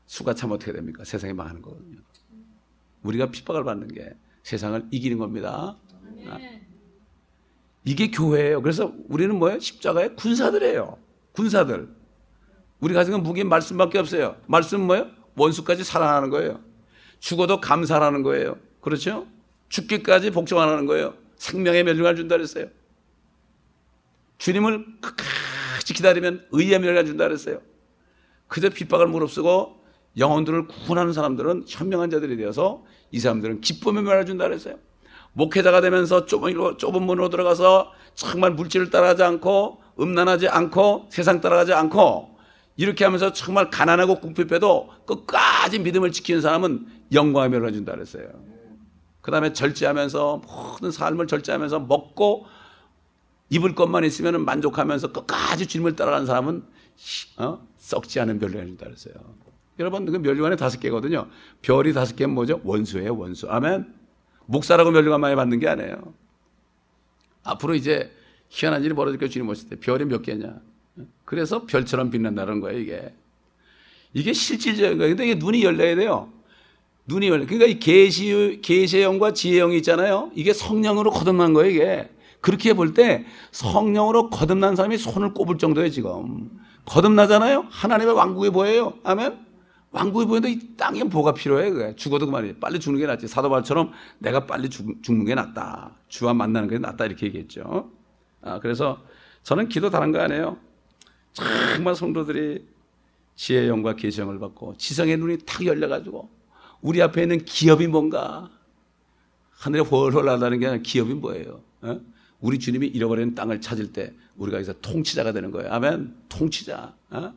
수가 참 어떻게 됩니까? 세상이 망하는 거거든요. 우리가 핍박을 받는 게 세상을 이기는 겁니다. 아. 이게 교회예요. 그래서 우리는 뭐예요? 십자가의 군사들이에요. 군사들. 우리 가진 건 무기인 말씀밖에 없어요. 말씀 뭐예요? 원수까지 사랑하는 거예요. 죽어도 감사하는 거예요. 그렇죠? 죽기까지 복종하는 거예요. 생명의 멸류관을 준다 그랬어요. 주님을 끝까지 기다리면 의의 멸류관 준다 그랬어요. 그저 핍박을 무릅쓰고 영혼들을 구원하는 사람들은 현명한 자들이 되어서 이 사람들은 기쁨의 멸을 준다 그랬어요. 목회자가 되면서 좁은, 좁은 문으로 들어가서 정말 물질을 따라가지 않고 음란하지 않고 세상 따라가지 않고 이렇게 하면서 정말 가난하고 궁핍해도 끝까지 믿음을 지키는 사람은 영광의 멸을 준다 그랬어요. 그 다음에 절제하면서 모든 삶을 절제하면서 먹고 입을 것만 있으면 만족하면서 끝까지 주님을 따라가는 사람은 어? 썩지 않은 해준다 그랬어요. 여러분, 그 멸류관에 다섯 개거든요. 별이 다섯 개는 뭐죠? 원수예요, 원수. 아멘. 목사라고 멸류관 많이 받는 게 아니에요. 앞으로 이제 희한한 일이 벌어질 거 주님 오실 때 별이 몇 개냐. 그래서 별처럼 빛난다는 거예요, 이게. 이게 실질적인 거예요. 근데 이게 눈이 열려야 돼요. 눈이 열려. 그러니까 이 계시, 지혜의 영이 있잖아요. 이게 성령으로 거듭난 거예요, 이게. 그렇게 볼 때 성령으로 거듭난 사람이 손을 꼽을 정도예요, 지금. 거듭나잖아요? 하나님의 왕국이 보여요. 아멘? 왕국이 보이는데 이 땅에 뭐가 필요해, 그게. 죽어도 그만이에요. 빨리 죽는 게 낫지. 사도발처럼 내가 빨리 죽, 죽는 게 낫다. 주와 만나는 게 낫다. 이렇게 얘기했죠. 아, 그래서 저는 기도 다른 거 아니에요. 정말 성도들이 지혜의 영과 계시 영을 받고 지성의 눈이 탁 열려가지고 우리 앞에 있는 기업이 뭔가 하늘에 훨훨 날다는 게 아니라 기업이 뭐예요? 어? 우리 주님이 잃어버린 땅을 찾을 때 우리가 여기서 통치자가 되는 거예요. 아멘. 통치자. 어?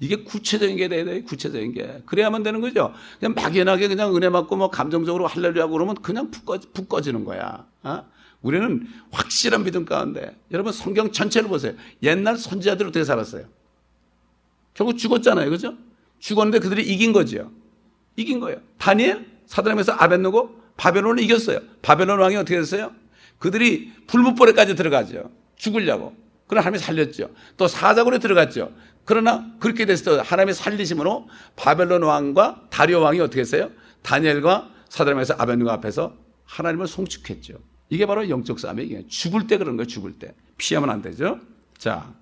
이게 구체적인 게 돼야 돼. 구체적인 게. 그래야만 되는 거죠. 그냥 막연하게 그냥 은혜 받고 뭐 감정적으로 할렐루야 그러면 그냥 푹, 꺼, 푹 꺼지는 거야. 어? 우리는 확실한 믿음 가운데 여러분 성경 전체를 보세요. 옛날 선지자들 어떻게 살았어요? 결국 죽었잖아요. 그죠? 죽었는데 그들이 이긴 거죠. 이긴 거예요. 다니엘, 사드람에서 아벤누고 바벨론을 이겼어요. 바벨론 왕이 어떻게 됐어요? 그들이 불무벌에까지 들어가죠. 죽으려고. 그러나 하나님이 살렸죠. 또 사자굴에 들어갔죠. 그러나 그렇게 됐을 때 하나님이 살리심으로 바벨론 왕과 다리오 왕이 어떻게 했어요? 다니엘과 사드라에서 아벤누가 앞에서 하나님을 송축했죠. 이게 바로 영적 싸움이에요. 죽을 때 그런 거예요. 죽을 때. 피하면 안 되죠. 자.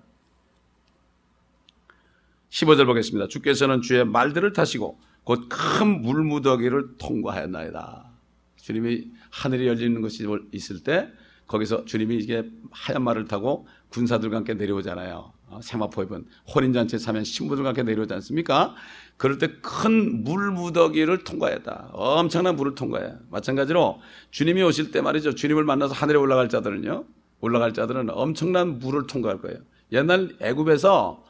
15절 보겠습니다. 주께서는 주의 말들을 타시고 곧 큰 물무더기를 통과하였나이다. 주님이 하늘이 열리는 것이 있을 때 거기서 주님이 이게 하얀 말을 타고 군사들과 함께 내려오잖아요. 어, 세마포 입은 혼인잔치에 사면 신부들과 함께 내려오지 않습니까? 그럴 때 큰 물무더기를 통과했다. 엄청난 물을 통과해. 마찬가지로 주님이 오실 때 말이죠. 주님을 만나서 하늘에 올라갈 자들은요. 올라갈 자들은 엄청난 물을 통과할 거예요. 옛날 애굽에서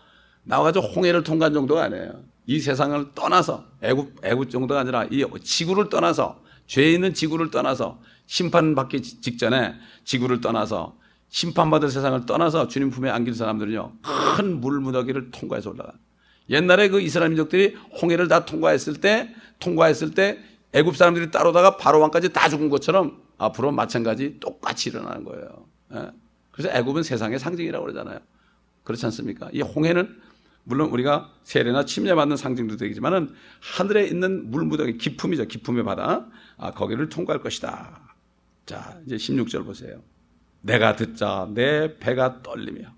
나와가지고 홍해를 통과한 정도가 아니에요. 이 세상을 떠나서 애굽 애굽 정도가 아니라 이 지구를 떠나서 죄 있는 지구를 떠나서 심판받기 직전에 지구를 떠나서 심판받을 세상을 떠나서 주님 품에 안길 사람들은요 큰 물무더기를 통과해서 올라가. 옛날에 그 이스라엘 민족들이 홍해를 다 통과했을 때 통과했을 때 애굽 사람들이 따로다가 바로 왕까지 다 죽은 것처럼 앞으로 마찬가지 똑같이 일어나는 거예요. 예. 그래서 애굽은 세상의 상징이라고 그러잖아요. 그렇지 않습니까? 이 홍해는 물론 우리가 세례나 침례받는 상징도 되지만은 하늘에 있는 물무더기 기품이죠. 기품의 바다. 아, 거기를 통과할 것이다. 자, 이제 16절 보세요. 내가 듣자 내 배가 떨리며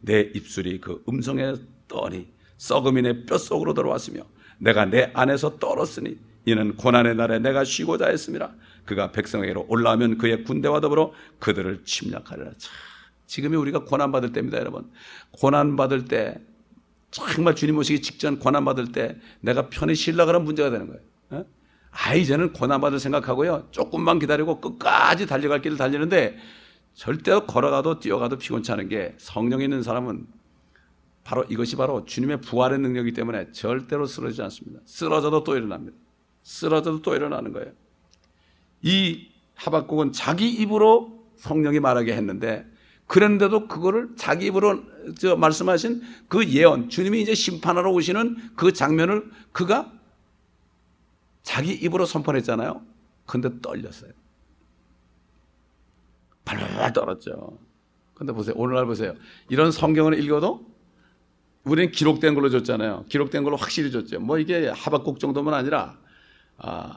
내 입술이 그 음성에 떠니 썩음이 내 뼛속으로 들어왔으며 내가 내 안에서 떨었으니 이는 고난의 날에 내가 쉬고자 했습니다. 그가 백성에게로 올라오면 그의 군대와 더불어 그들을 침략하리라. 참, 지금이 우리가 고난받을 때입니다, 여러분. 고난받을 때 정말 주님 오시기 직전 고난받을 때 내가 편히 쉬려고 하는 문제가 되는 거예요. 어? 아, 이제는 고난받을 생각하고요. 조금만 기다리고 끝까지 달려갈 길을 달리는데 절대로 걸어가도 뛰어가도 피곤치 않은 게 성령 있는 사람은 바로 이것이 바로 주님의 부활의 능력이기 때문에 절대로 쓰러지지 않습니다. 쓰러져도 또 일어납니다. 쓰러져도 또 일어나는 거예요. 이 하박국은 자기 입으로 성령이 말하게 했는데 그런데도 그거를 자기 입으로 저 말씀하신 그 예언, 주님이 이제 심판하러 오시는 그 장면을 그가 자기 입으로 선포했잖아요. 근데 떨렸어요. 발발 떨었죠. 근데 보세요. 오늘날 보세요. 이런 성경을 읽어도 우리는 기록된 걸로 줬잖아요. 기록된 걸로 확실히 줬죠. 뭐 이게 하박국 정도만 아니라 아,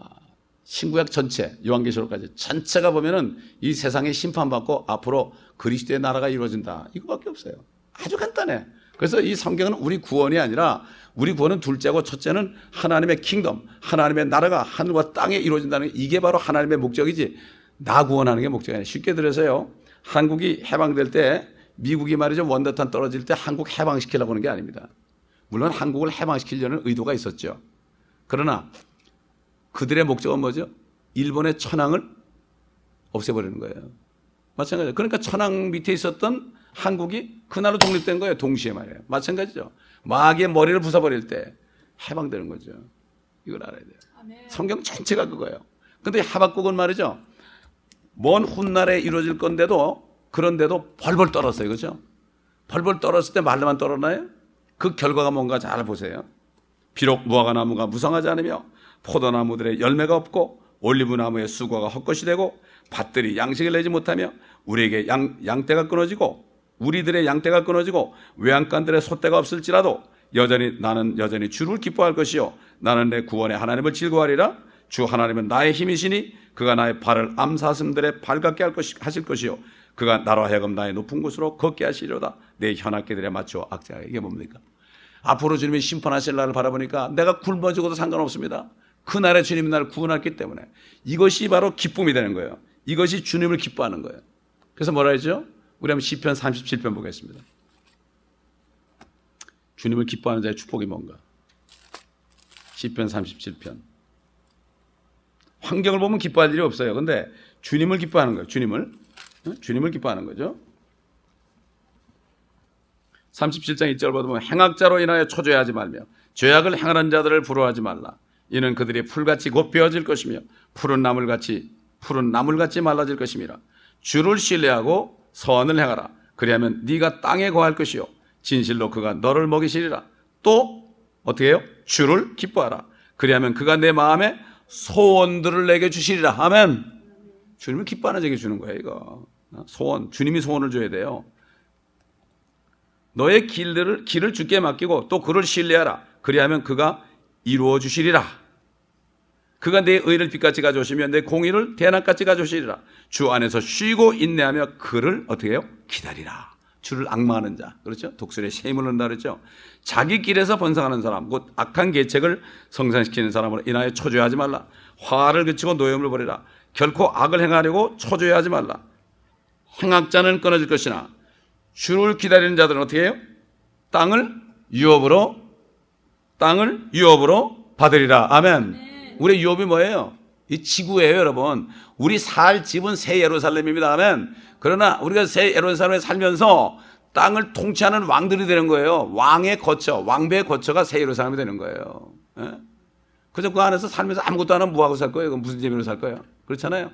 신구약 전체, 요한계시록까지 전체가 보면은 이 세상에 심판받고 앞으로 그리스도의 나라가 이루어진다. 이거밖에 없어요. 아주 간단해. 그래서 이 성경은 우리 구원이 아니라 우리 구원은 둘째고 첫째는 하나님의 킹덤, 하나님의 나라가 하늘과 땅에 이루어진다는 이게 바로 하나님의 목적이지 나 구원하는 게 목적이 아니에요. 쉽게 들어서요. 한국이 해방될 때 미국이 말이죠. 원더탄 떨어질 때 한국 해방시키려고 하는 게 아닙니다. 물론 한국을 해방시키려는 의도가 있었죠. 그러나 그들의 목적은 뭐죠? 일본의 천황을 없애버리는 거예요. 마찬가지죠. 그러니까 천황 밑에 있었던 한국이 그날로 독립된 거예요. 동시에 말이에요. 마찬가지죠. 마귀의 머리를 부숴버릴 때 해방되는 거죠. 이걸 알아야 돼요. 성경 전체가 그거예요. 근데 하박국은 말이죠. 먼 훗날에 이루어질 건데도 그런데도 벌벌 떨었어요. 그죠? 벌벌 떨었을 때 말로만 떨어나요? 그 결과가 뭔가 잘 보세요. 비록 무화과 나무가 무성하지 않으며 포도나무들의 열매가 없고 올리브나무의 수과가 헛것이 되고 밭들이 양식을 내지 못하며 우리에게 양, 양떼가 끊어지고 우리들의 양떼가 끊어지고 외양간들의 소떼가 없을지라도 여전히 나는 여전히 주를 기뻐할 것이요 나는 내 구원의 하나님을 즐거워하리라 주 하나님은 나의 힘이시니 그가 나의 발을 암사슴들의 발 같게 할 것이, 하실 것이요 그가 나로 하여금 나의 높은 곳으로 걷게 하시려다 내 현악기들에 맞춰 악자에게 뭡니까? 앞으로 주님이 심판하실 날을 바라보니까 내가 굶어 죽어도 상관없습니다. 그날에 주님이 나를 구원했기 때문에 이것이 바로 기쁨이 되는 거예요. 이것이 주님을 기뻐하는 거예요. 그래서 뭐라 했죠? 우리 한번 시편 37편 보겠습니다. 주님을 기뻐하는 자의 축복이 뭔가? 시편 37편. 환경을 보면 기뻐할 일이 없어요. 근데 주님을 기뻐하는 거예요. 주님을. 주님을 기뻐하는 거죠. 37장 1절 보면 행악자로 인하여 초조해하지 말며 죄악을 행하는 자들을 부러워하지 말라. 이는 그들이 풀같이 곧 베어질 것이며 푸른 나물같이 푸른 나물같이 말라질 것임이라. 주를 신뢰하고 선을 행하라. 그리하면 네가 땅에 거할 것이요 진실로 그가 너를 먹이시리라. 또 어떻게 해요? 주를 기뻐하라. 그리하면 그가 내 마음에 소원들을 내게 주시리라. 아멘. 주님은 기뻐하는 자에게 주는 거예요, 이거. 어? 소원. 주님이 소원을 줘야 돼요. 너의 길들을, 길을 주께 맡기고 또 그를 신뢰하라. 그리하면 그가 이루어 주시리라. 그가 내 의를 빛같이 가져오시며 내 공의를 대낮같이 가져오시리라. 주 안에서 쉬고 인내하며 그를 어떻게 해요? 기다리라. 주를 악마하는 자. 그렇죠? 독수리에 쉐임을 넣는다 그랬죠? 자기 길에서 번성하는 사람, 곧 악한 계책을 성산시키는 사람으로 인하여 초조해하지 말라. 화를 그치고 노염을 버리라. 결코 악을 행하려고 초조해하지 말라. 행악자는 끊어질 것이나 주를 기다리는 자들은 어떻게 해요? 땅을 유업으로 땅을 유업으로 받으리라. 아멘. 우리 유업이 뭐예요? 이 지구예요, 여러분. 우리 살 집은 새 예루살렘입니다. 아멘. 그러나 우리가 새 예루살렘에 살면서 땅을 통치하는 왕들이 되는 거예요. 왕의 거처, 왕배의 거처가 새 예루살렘이 되는 거예요. 예? 그저 그 안에서 살면서 아무것도 안 하면 뭐하고 살 거예요? 무슨 재미로 살 거예요? 그렇잖아요.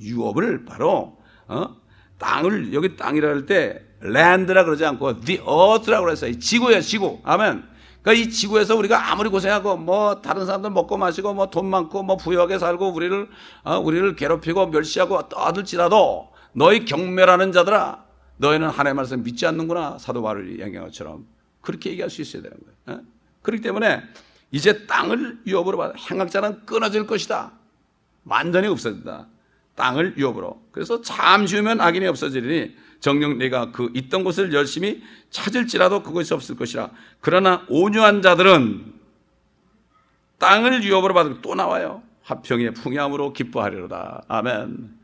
유업을 바로 어? 땅을 여기 땅이라 할 때 랜드라 그러지 않고 the earth라 그랬어요. 지구예요, 지구. 아멘. 그러니까 이 지구에서 우리가 아무리 고생하고 뭐 다른 사람들 먹고 마시고 뭐 돈 많고 뭐 부유하게 살고 우리를 어, 우리를 괴롭히고 멸시하고 떠들지라도 너희 경멸하는 자들아 너희는 하나님의 말씀 믿지 않는구나 사도 바울이 얘기한 것처럼 그렇게 얘기할 수 있어야 되는 거예요. 어? 그렇기 때문에 이제 땅을 유업으로 받아 행악자는 끊어질 것이다. 완전히 없어진다. 땅을 유업으로. 그래서 잠시 후면 악인이 없어지리니 정녕 내가 그 있던 곳을 열심히 찾을지라도 그것이 없을 것이라. 그러나 온유한 자들은 땅을 유업으로 받으면 또 나와요. 화평의 풍요함으로 기뻐하리로다. 아멘.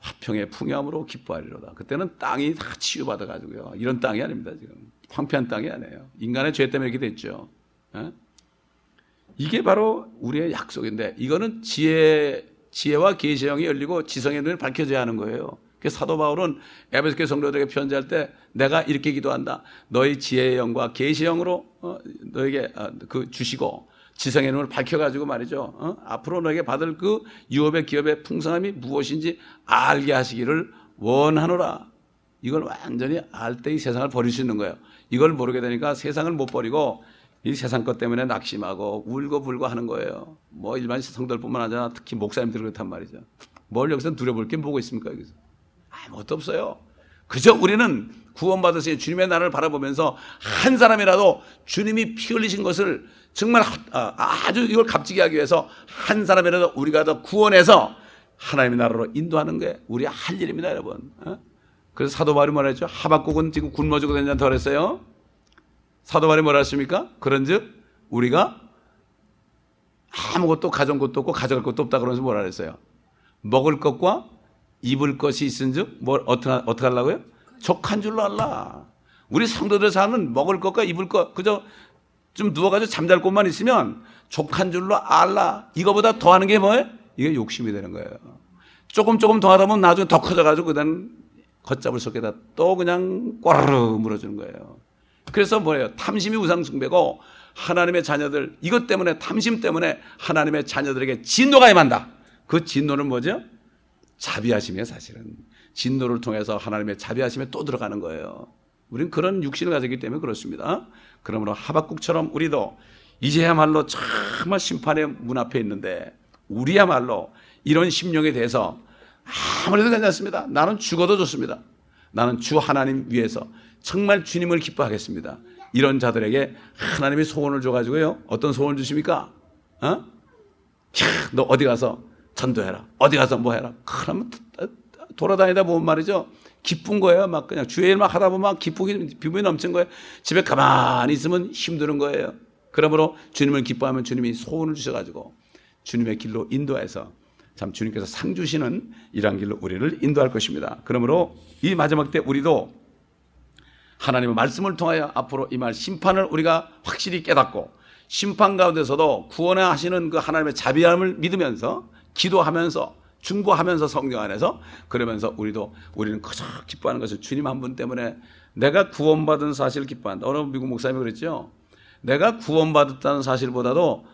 화평의 풍요함으로 기뻐하리로다. 그때는 땅이 다 치유받아 가지고요. 이런 땅이 아닙니다, 지금. 황폐한 땅이 아니에요. 인간의 죄 때문에 이렇게 됐죠. 에? 이게 바로 우리의 약속인데 이거는 지혜 지혜와 계시형이 열리고 지성의 눈이 밝혀져야 하는 거예요. 그 사도 바울은 에베소교 성도들에게 편지할 때 내가 이렇게 기도한다. 너희 지혜의 영과 계시의 영으로 어, 너에게 어, 그 주시고 지성의 눈을 밝혀가지고 말이죠. 어? 앞으로 너에게 받을 그 유업의 기업의 풍성함이 무엇인지 알게 하시기를 원하노라. 이걸 완전히 알 때 이 세상을 버릴 수 있는 거예요. 이걸 모르게 되니까 세상을 못 버리고 이 세상 것 때문에 낙심하고 울고 불고 하는 거예요. 뭐 일반 성도들뿐만 아니라 특히 목사님들 그렇단 말이죠. 뭘 여기서 두려볼 게 뭐가 있습니까 여기서? 아무것도 없어요. 그저 우리는 구원받으신 주님의 나라를 바라보면서 한 사람이라도 주님이 피 흘리신 것을 정말 아, 아주 이걸 값지게 하기 위해서 한 사람이라도 우리가 더 구원해서 하나님의 나라로 인도하는 게 우리 할 일입니다, 여러분. 어? 그래서 사도 바울이 말했죠. 하박국은 지금 굶어 죽고 된다 덜했어요. 사도 바울이 뭐라 했습니까? 그런즉 우리가 아무것도 가져온 것도 없고 가져갈 것도 없다 그러면서 뭐라 그랬어요? 먹을 것과 입을 것이 있은즉 뭘 어떻게 어떻게 하려고요? 족한 줄로 알라. 우리 성도들 사는 먹을 것과 입을 것 그저 좀 누워가지고 잠잘 곳만 있으면 족한 줄로 알라. 이거보다 더 하는 게 뭐예요? 이게 욕심이 되는 거예요. 조금 조금 더 하다 보면 나중에 더 커져가지고 그다음 걷잡을 속에다 또 그냥 꼬르르 물어주는 거예요. 그래서 뭐예요? 탐심이 우상숭배고 하나님의 자녀들 이것 때문에 탐심 때문에 하나님의 자녀들에게 진노가 임한다. 그 진노는 뭐죠? 자비하심이에요, 사실은. 진노를 통해서 하나님의 자비하심에 또 들어가는 거예요. 우리는 그런 육신을 가졌기 때문에 그렇습니다. 그러므로 하박국처럼 우리도 이제야말로 정말 심판의 문 앞에 있는데 우리야말로 이런 심령에 대해서 아무래도 괜찮습니다. 나는 죽어도 좋습니다. 나는 주 하나님 위해서 정말 주님을 기뻐하겠습니다. 이런 자들에게 하나님이 소원을 줘가지고요. 어떤 소원을 주십니까? 어? 야, 너 어디 가서 전도해라. 어디 가서 뭐 해라. 그러면 돌아다니다 보면 말이죠. 기쁜 거예요. 막 그냥 주의 일만 하다 보면 막 기쁘게 비문이 넘친 거예요. 집에 가만히 있으면 힘드는 거예요. 그러므로 주님을 기뻐하면 주님이 소원을 주셔가지고 주님의 길로 인도해서 참 주님께서 상 주시는 이러한 길로 우리를 인도할 것입니다. 그러므로 이 마지막 때 우리도 하나님의 말씀을 통하여 앞으로 이 말 심판을 우리가 확실히 깨닫고 심판 가운데서도 구원하시는 그 하나님의 자비함을 믿으면서 기도하면서 중보하면서 성경 안에서 그러면서 우리도 우리는 그저 기뻐하는 것은 주님 한 분 때문에 내가 구원받은 사실을 기뻐한다. 어느 미국 목사님이 그랬죠. 내가 구원받았다는 사실보다도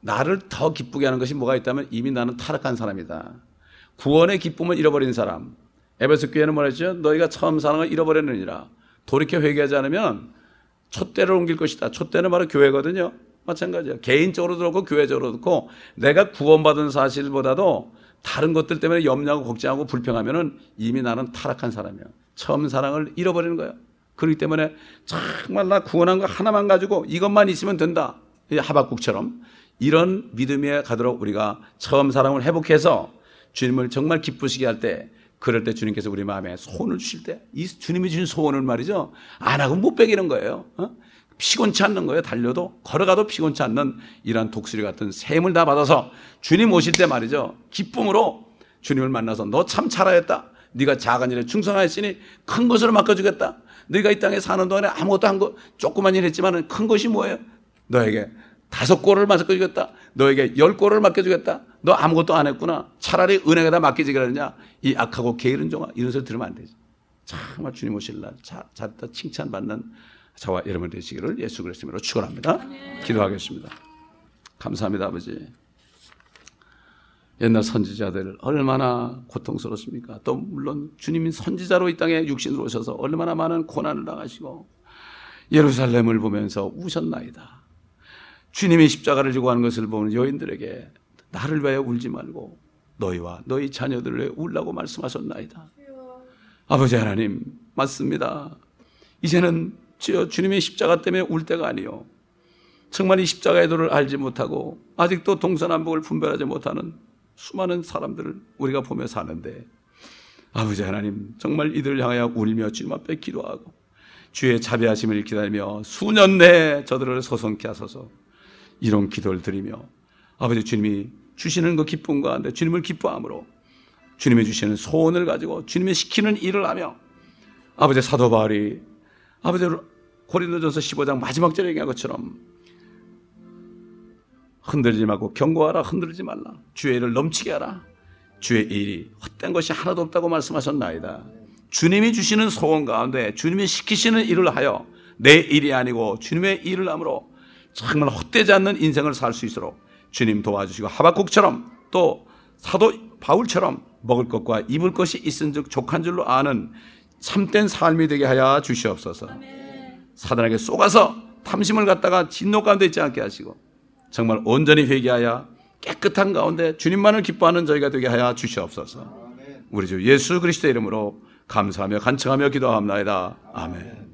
나를 더 기쁘게 하는 것이 뭐가 있다면 이미 나는 타락한 사람이다. 구원의 기쁨을 잃어버린 사람. 에베소 교회는 뭐랬죠? 너희가 처음 걸 잃어버렸느니라. 돌이켜 회개하지 않으면 촛대를 옮길 것이다. 촛대는 바로 교회거든요. 마찬가지예요. 개인적으로도 그렇고 교회적으로도 그렇고 내가 구원받은 사실보다도 다른 것들 때문에 염려하고 걱정하고 불평하면은 이미 나는 타락한 사람이야. 처음 사랑을 잃어버리는 거야. 그렇기 때문에 정말 나 구원한 거 하나만 가지고 이것만 있으면 된다. 하박국처럼 이런 믿음에 가도록 우리가 처음 사랑을 회복해서 주님을 정말 기쁘시게 할 때 그럴 때 주님께서 우리 마음에 소원을 주실 때 이 주님이 주신 소원은 말이죠. 안 하고 못 배기는 거예요. 어? 피곤치 않는 거예요. 달려도 걸어가도 피곤치 않는 이러한 독수리 같은 새 힘을 다 받아서 주님 오실 때 말이죠. 기쁨으로 주님을 만나서 너 참 잘하였다. 네가 작은 일에 충성하였으니 큰 것으로 맡겨주겠다. 네가 이 땅에 사는 동안에 아무것도 한 거 조그만 일 했지만 큰 것이 뭐예요? 너에게 다섯 골을 맡겨주겠다. 너에게 열 골을 맡겨주겠다. 너 아무것도 안 했구나. 차라리 은행에다 맡기지 그러느냐. 이 악하고 게으른 종아 이런 소리 들으면 안 되지. 정말 주님 오실 날 자, 자다 칭찬받는 저와 여러분 되시기를 예수 그리스도로 축원합니다. 기도하겠습니다. 감사합니다, 아버지. 옛날 선지자들 얼마나 고통스럽습니까? 또 물론 주님이 선지자로 이 땅에 육신으로 오셔서 얼마나 많은 고난을 당하시고 예루살렘을 보면서 우셨나이다. 주님이 십자가를 지고 하는 것을 보는 여인들에게 나를 위하여 울지 말고 너희와 너희 자녀들을 위해 울라고 말씀하셨나이다. 아버지 하나님 맞습니다. 이제는 주님의 십자가 때문에 울 때가 아니요. 정말 이 십자가의 도를 알지 못하고 아직도 동서남북을 분별하지 못하는 수많은 사람들을 우리가 보며 사는데 아버지 하나님 정말 이들을 향하여 울며 주님 앞에 기도하고 주의 자비하심을 기다리며 수년 내에 저들을 소성케 하소서 이런 기도를 드리며 아버지 주님이 주시는 그 기쁨 가운데 주님을 기뻐함으로 주님이 주시는 소원을 가지고 주님이 시키는 일을 하며 아버지 사도 바울이 아버지 고린도전서 15장 마지막 절에 얘기한 것처럼 흔들지 말고 경고하라 흔들지 말라. 주의 일을 넘치게 하라. 주의 일이 헛된 것이 하나도 없다고 말씀하셨나이다. 주님이 주시는 소원 가운데 주님이 시키시는 일을 하여 내 일이 아니고 주님의 일을 함으로 정말 헛되지 않는 인생을 살 수 있도록 주님 도와주시고 하박국처럼 또 사도 바울처럼 먹을 것과 입을 것이 있은즉 족한 줄로 아는 참된 삶이 되게 하여 주시옵소서. 사단에게 쏘가서 탐심을 갖다가 진노 가운데 있지 않게 하시고 정말 온전히 회개하여 깨끗한 가운데 주님만을 기뻐하는 저희가 되게 하여 주시옵소서. 우리 주 예수 그리스도의 이름으로 감사하며 간청하며 기도합니다. 아멘.